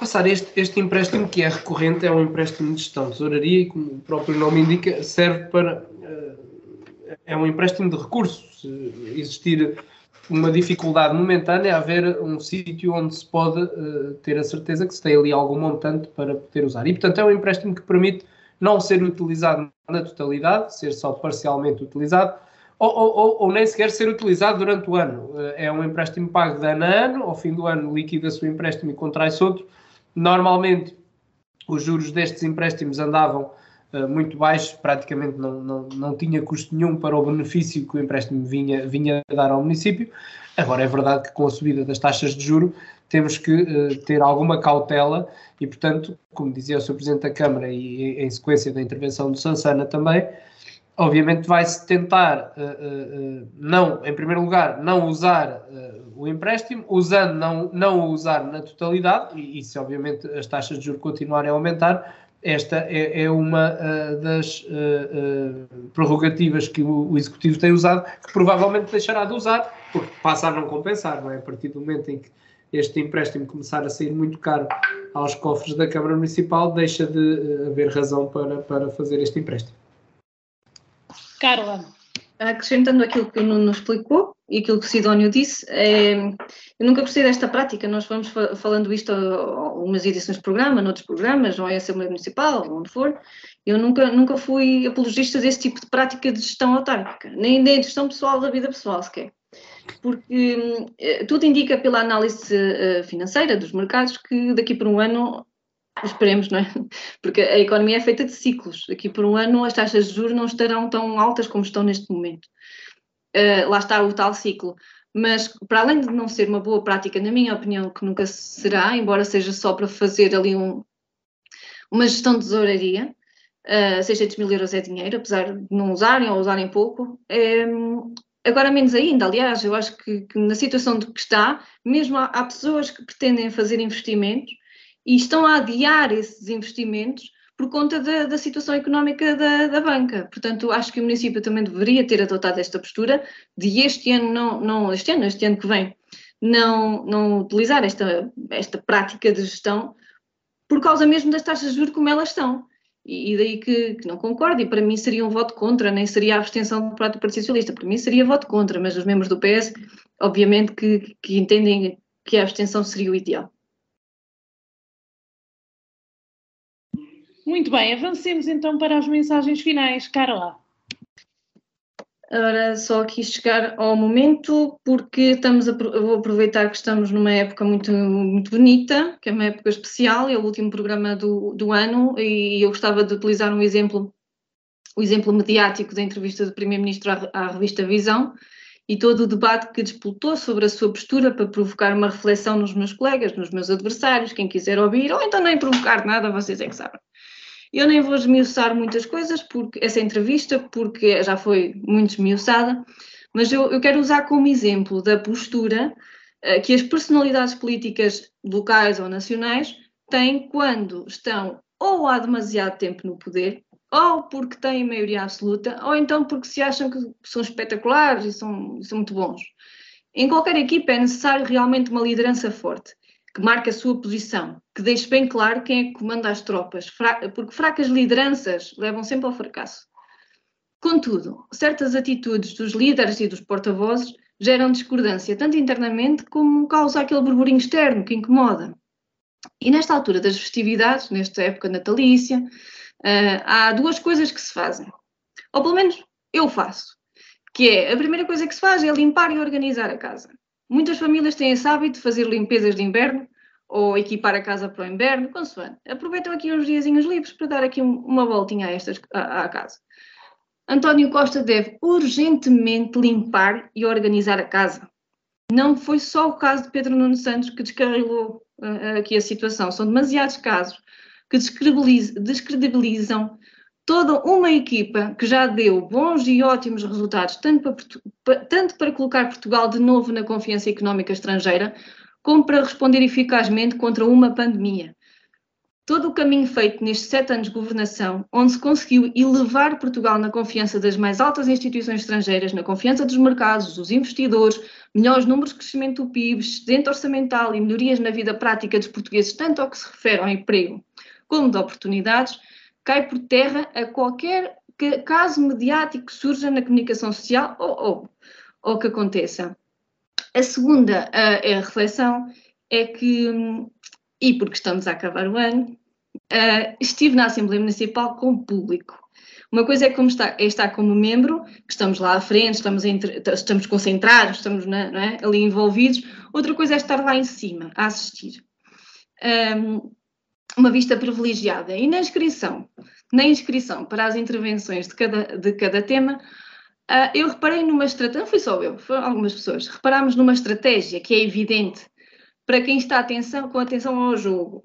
Passar este, este empréstimo que é recorrente é um empréstimo de gestão de tesouraria e, como o próprio nome indica, serve para. É um empréstimo de recursos. Existir uma dificuldade momentânea, haver um sítio onde se pode uh, ter a certeza que se tem ali algum montante para poder usar. E, portanto, é um empréstimo que permite não ser utilizado na totalidade, ser só parcialmente utilizado, ou, ou, ou, nem sequer ser utilizado durante o ano. Eh, é um empréstimo pago de ano a ano, ao fim do ano liquida-se o empréstimo e contrai-se outro. Normalmente os juros destes empréstimos andavam uh, muito baixos, praticamente não, não, não tinha custo nenhum para o benefício que o empréstimo vinha, vinha dar ao município. Agora, é verdade que com a subida das taxas de juro temos que uh, ter alguma cautela e, portanto, como dizia o Sr. Presidente da Câmara e em sequência da intervenção do Sansana também, obviamente vai-se tentar, uh, não, em primeiro lugar, não usar o empréstimo, usando, não, não o usar na totalidade, e, e se obviamente as taxas de juros continuarem a aumentar, esta é, é uma uh, das uh, uh, prerrogativas que o, o, Executivo tem usado, que provavelmente deixará de usar, porque passa a não compensar, não é? A partir do momento em que este empréstimo começar a sair muito caro aos cofres da Câmara Municipal, deixa de haver razão para, para fazer este empréstimo. Carla. Acrescentando aquilo que o Nuno explicou e aquilo que o Sidónio disse, é, eu nunca gostei desta prática. Nós vamos fa falando isto umas edições de programa, noutros programas, ou em Assembleia Municipal, onde for. Eu nunca, nunca fui apologista desse tipo de prática de gestão autárquica, nem de gestão pessoal da vida pessoal sequer. Porque hum, tudo indica pela análise uh, financeira dos mercados que daqui por um ano Esperemos, não é? Porque a economia é feita de ciclos. Aqui por um ano as taxas de juros não estarão tão altas como estão neste momento. Uh, lá está o tal ciclo. Mas, para além de não ser uma boa prática, na minha opinião, que nunca será, embora seja só para fazer ali um, uma gestão de tesouraria, uh, 600 mil euros é dinheiro, apesar de não usarem ou usarem pouco. É, agora menos ainda, aliás, eu acho que, que, na situação de que está, mesmo há, há pessoas que pretendem fazer investimentos e estão a adiar esses investimentos por conta da, da situação económica da, da, banca. Portanto, acho que o município também deveria ter adotado esta postura de este ano, não, não este ano, este ano que vem, não, não utilizar esta, esta prática de gestão por causa mesmo das taxas de juros como elas estão. E, e daí que, que, não concordo, e para mim seria um voto contra, nem seria a abstenção do Partido Socialista, para mim seria voto contra, mas os membros do PS, obviamente, que, que entendem que a abstenção seria o ideal. Muito bem, avancemos então para as mensagens finais. Carla. Ora, só aqui chegar ao momento, porque estamos a, vou aproveitar que estamos numa época muito, muito bonita, que é uma época especial, é o último programa do, do ano, e eu gostava de utilizar um exemplo, o exemplo mediático da entrevista do Primeiro-Ministro à, à revista Visão, e todo o debate que disputou sobre a sua postura para provocar uma reflexão nos meus colegas, nos meus adversários, quem quiser ouvir, ou então nem provocar nada, vocês é que sabem. Eu nem vou esmiuçar muitas coisas, porque essa entrevista, porque já foi muito esmiuçada, mas eu, eu quero usar como exemplo da postura uh, que as personalidades políticas locais ou nacionais têm quando estão ou há demasiado tempo no poder, ou porque têm maioria absoluta, ou então porque se acham que são espetaculares e são, são muito bons. Em qualquer equipa é necessário realmente uma liderança forte que marque a sua posição, que deixe bem claro quem é que comanda as tropas, porque fracas lideranças levam sempre ao fracasso. Contudo, certas atitudes dos líderes e dos porta-vozes geram discordância, tanto internamente como causa aquele burburinho externo que incomoda. E nesta altura das festividades, nesta época natalícia, uh, há duas coisas que se fazem. Ou pelo menos eu faço. Que é, a primeira coisa que se faz é limpar e organizar a casa. Muitas famílias têm esse hábito de fazer limpezas de inverno ou equipar a casa para o inverno, consoante. Aproveitam aqui uns diazinhos livres para dar aqui uma voltinha a estas, à, casa. António Costa deve urgentemente limpar e organizar a casa. Não foi só o caso de Pedro Nuno Santos que descarrilou uh, aqui a situação. São demasiados casos que descredibilizam toda uma equipa que já deu bons e ótimos resultados, tanto para, tanto para colocar Portugal de novo na confiança económica estrangeira, como para responder eficazmente contra uma pandemia. Todo o caminho feito nestes sete anos de governação, onde se conseguiu elevar Portugal na confiança das mais altas instituições estrangeiras, na confiança dos mercados, dos investidores, melhores números de crescimento do PIB, excedente orçamental e melhorias na vida prática dos portugueses, tanto ao que se refere ao emprego como de oportunidades, cai por terra a qualquer caso mediático que surja na comunicação social ou, ou, ou que aconteça. A segunda uh, a reflexão é que, e porque estamos a acabar o ano, uh, estive na Assembleia Municipal com o público. Uma coisa é, como está, é estar como membro, que estamos lá à frente, estamos, entre, estamos concentrados, estamos na, é? ali envolvidos. Outra coisa é estar lá em cima, a assistir. Um, uma vista privilegiada. E na inscrição, na inscrição para as intervenções de cada, de cada tema, uh, eu reparei numa estratégia, não fui só eu, foram algumas pessoas, reparámos numa estratégia que é evidente para quem está atenção, com atenção ao jogo.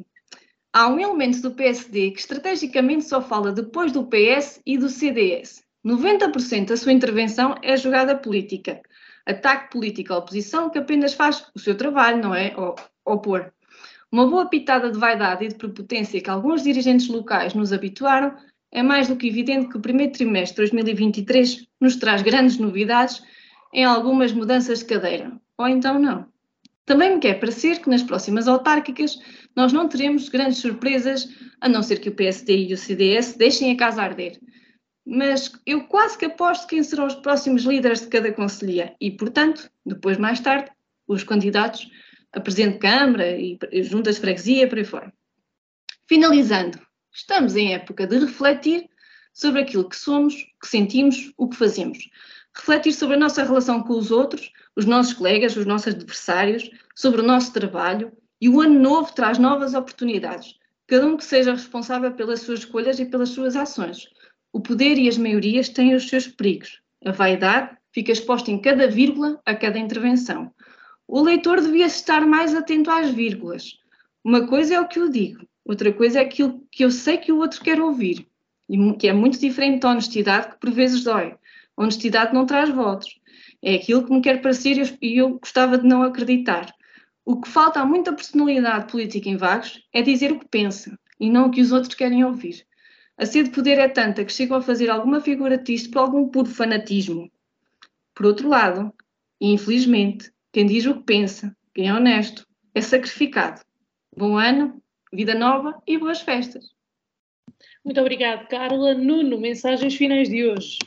Há um elemento do PSD que estrategicamente só fala depois do PS e do CDS. 90% da sua intervenção é jogada política. Ataque político à oposição que apenas faz o seu trabalho, não é? Opor. Uma boa pitada de vaidade e de prepotência que alguns dirigentes locais nos habituaram é mais do que evidente que o primeiro trimestre de 2023 nos traz grandes novidades em algumas mudanças de cadeira. Ou então não. Também me quer parecer que nas próximas autárquicas nós não teremos grandes surpresas, a não ser que o PSD e o CDS deixem a casa arder. Mas eu quase que aposto quem serão os próximos líderes de cada conselhia e, portanto, depois, mais tarde, os candidatos a presidente de Câmara e juntas de freguesia, por aí fora. Finalizando, estamos em época de refletir sobre aquilo que somos, que sentimos, o que fazemos. Refletir sobre a nossa relação com os outros, os nossos colegas, os nossos adversários, sobre o nosso trabalho e o ano novo traz novas oportunidades. Cada um que seja responsável pelas suas escolhas e pelas suas ações. O poder e as maiorias têm os seus perigos. A vaidade fica exposta em cada vírgula a cada intervenção. O leitor devia estar mais atento às vírgulas. Uma coisa é o que eu digo, outra coisa é aquilo que eu sei que o outro quer ouvir, e que é muito diferente da honestidade que por vezes dói. Honestidade não traz votos. É aquilo que me quer parecer e eu gostava de não acreditar. O que falta a muita personalidade política em Vagos é dizer o que pensa e não o que os outros querem ouvir. A sede de poder é tanta que chegam a fazer alguma figura triste por algum puro fanatismo. Por outro lado, infelizmente, quem diz o que pensa, quem é honesto, é sacrificado. Bom ano, vida nova e boas festas. Muito obrigado, Carla. Nuno, mensagens finais de hoje.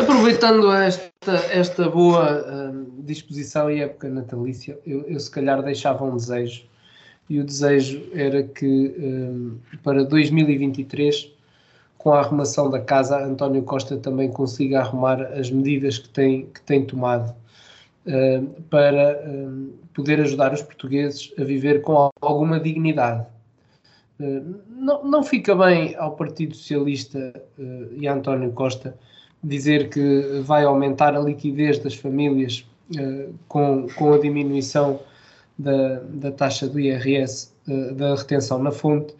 Aproveitando esta, esta boa uh, disposição e época natalícia, eu, eu, se calhar deixava um desejo. E o desejo era que uh, para 2023 com a arrumação da casa, António Costa também consiga arrumar as medidas que tem, que tem tomado uh, para uh, poder ajudar os portugueses a viver com alguma dignidade. Uh, não, não fica bem ao Partido Socialista e a António Costa dizer que vai aumentar a liquidez das famílias com, com a diminuição da, da taxa do IRS, da retenção na fonte,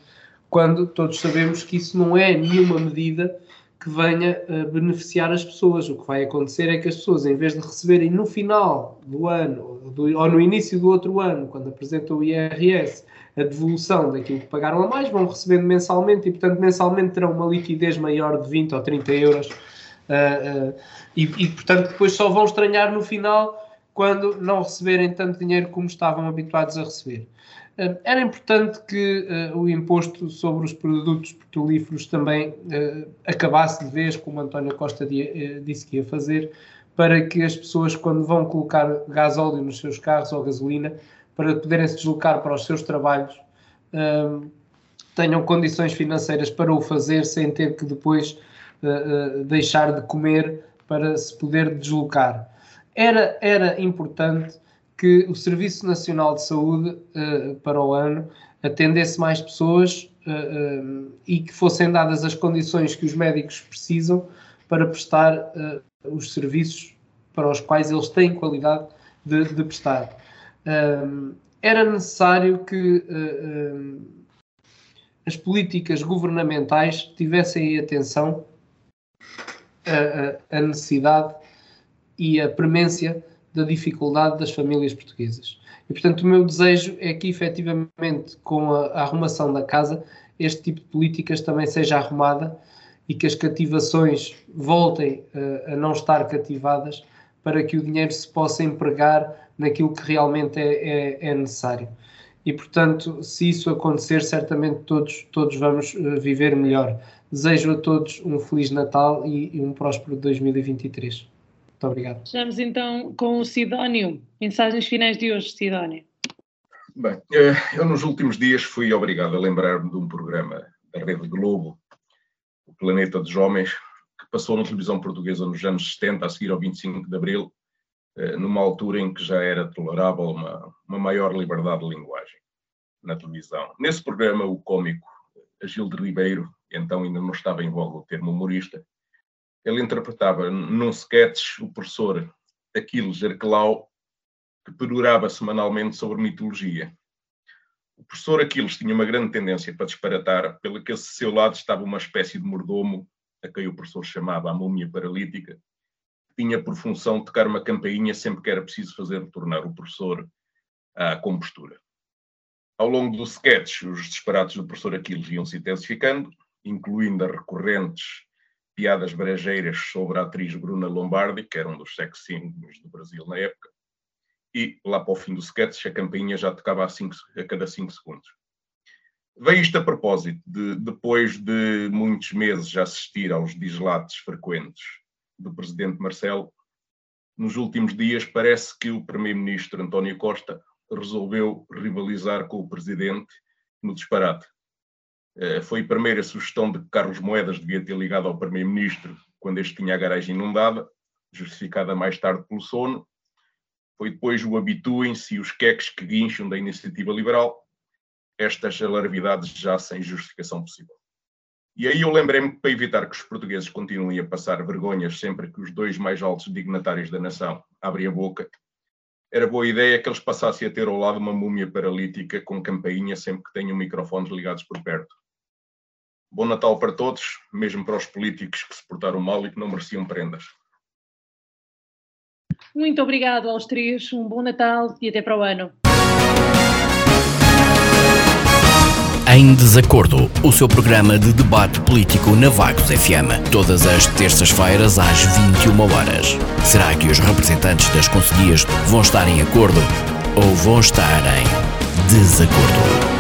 quando todos sabemos que isso não é nenhuma medida que venha a beneficiar as pessoas. O que vai acontecer é que as pessoas, em vez de receberem no final do ano do, ou no início do outro ano, quando apresentam o IRS, a devolução daquilo que pagaram a mais, vão recebendo mensalmente e, portanto, mensalmente terão uma liquidez maior de 20 ou 30 euros. Uh, uh, e, e, portanto, depois só vão estranhar no final quando não receberem tanto dinheiro como estavam habituados a receber. Eh, era importante que uh, o imposto sobre os produtos petrolíferos também uh, acabasse de vez, como António Costa uh, disse que ia fazer, para que as pessoas, quando vão colocar gás óleo nos seus carros ou gasolina, para poderem se deslocar para os seus trabalhos, tenham condições financeiras para o fazer sem ter que depois deixar de comer para se poder deslocar. Era, era importante que o Serviço Nacional de Saúde uh, para o ano atendesse mais pessoas uh, e que fossem dadas as condições que os médicos precisam para prestar os serviços para os quais eles têm qualidade de, de prestar. era necessário que as políticas governamentais tivessem atenção a, a necessidade e a premência da dificuldade das famílias portuguesas. E, portanto, o meu desejo é que, efetivamente, com a, a arrumação da casa, este tipo de políticas também seja arrumada e que as cativações voltem uh, a não estar cativadas para que o dinheiro se possa empregar naquilo que realmente é, é, é necessário. E, portanto, se isso acontecer, certamente todos, todos vamos uh, viver melhor. Desejo a todos um Feliz Natal e, e um próspero 2023. Muito obrigado. Estamos então com o Sidónio. Mensagens finais de hoje, Sidónio. Bem, eh, eu nos últimos dias fui obrigado a lembrar-me de um programa da Rede Globo, O Planeta dos Homens, que passou na televisão portuguesa nos anos 70, a seguir ao 25 de Abril, eh, numa altura em que já era tolerável uma, uma maior liberdade de linguagem na televisão. Nesse programa, o cômico Agilde Ribeiro, então ainda não estava em voga o termo humorista, ele interpretava num sketch o professor Aquiles Arquelau, que perdurava semanalmente sobre mitologia. O professor Aquiles tinha uma grande tendência para disparatar, pelo que a seu lado estava uma espécie de mordomo, a quem o professor chamava a múmia paralítica, que tinha por função tocar uma campainha sempre que era preciso fazer retornar o professor à compostura. Ao longo do sketch, os disparates do professor Aquiles iam-se intensificando, incluindo as recorrentes piadas brejeiras sobre a atriz Bruna Lombardi, que era um dos sex símbolos do Brasil na época, e lá para o fim do sketch a campainha já tocava a, cinco, a cada 5 segundos. Veio isto a propósito de, depois de muitos meses assistir aos dislates frequentes do presidente Marcelo, nos últimos dias parece que o primeiro-ministro António Costa resolveu rivalizar com o presidente no disparate. Eh, foi a primeira sugestão de que Carlos Moedas devia ter ligado ao primeiro-ministro quando este tinha a garagem inundada, justificada mais tarde pelo sono. Foi depois o habituem-se e os queques que guincham da iniciativa liberal, estas alarvidades já sem justificação possível. E aí eu lembrei-me que para evitar que os portugueses continuem a passar vergonhas sempre que os dois mais altos dignatários da nação abrem a boca, era boa ideia que eles passassem a ter ao lado uma múmia paralítica com campainha sempre que tenham microfones ligados por perto. Bom Natal para todos, mesmo para os políticos que se portaram mal e que não mereciam prendas. Muito obrigado aos três, um bom Natal e até para o ano. Em Desacordo, o seu programa de debate político na Vagos FM. Todas as terças-feiras às 21 horas. Será que os representantes das conselhias vão estar em acordo ou vão estar em desacordo?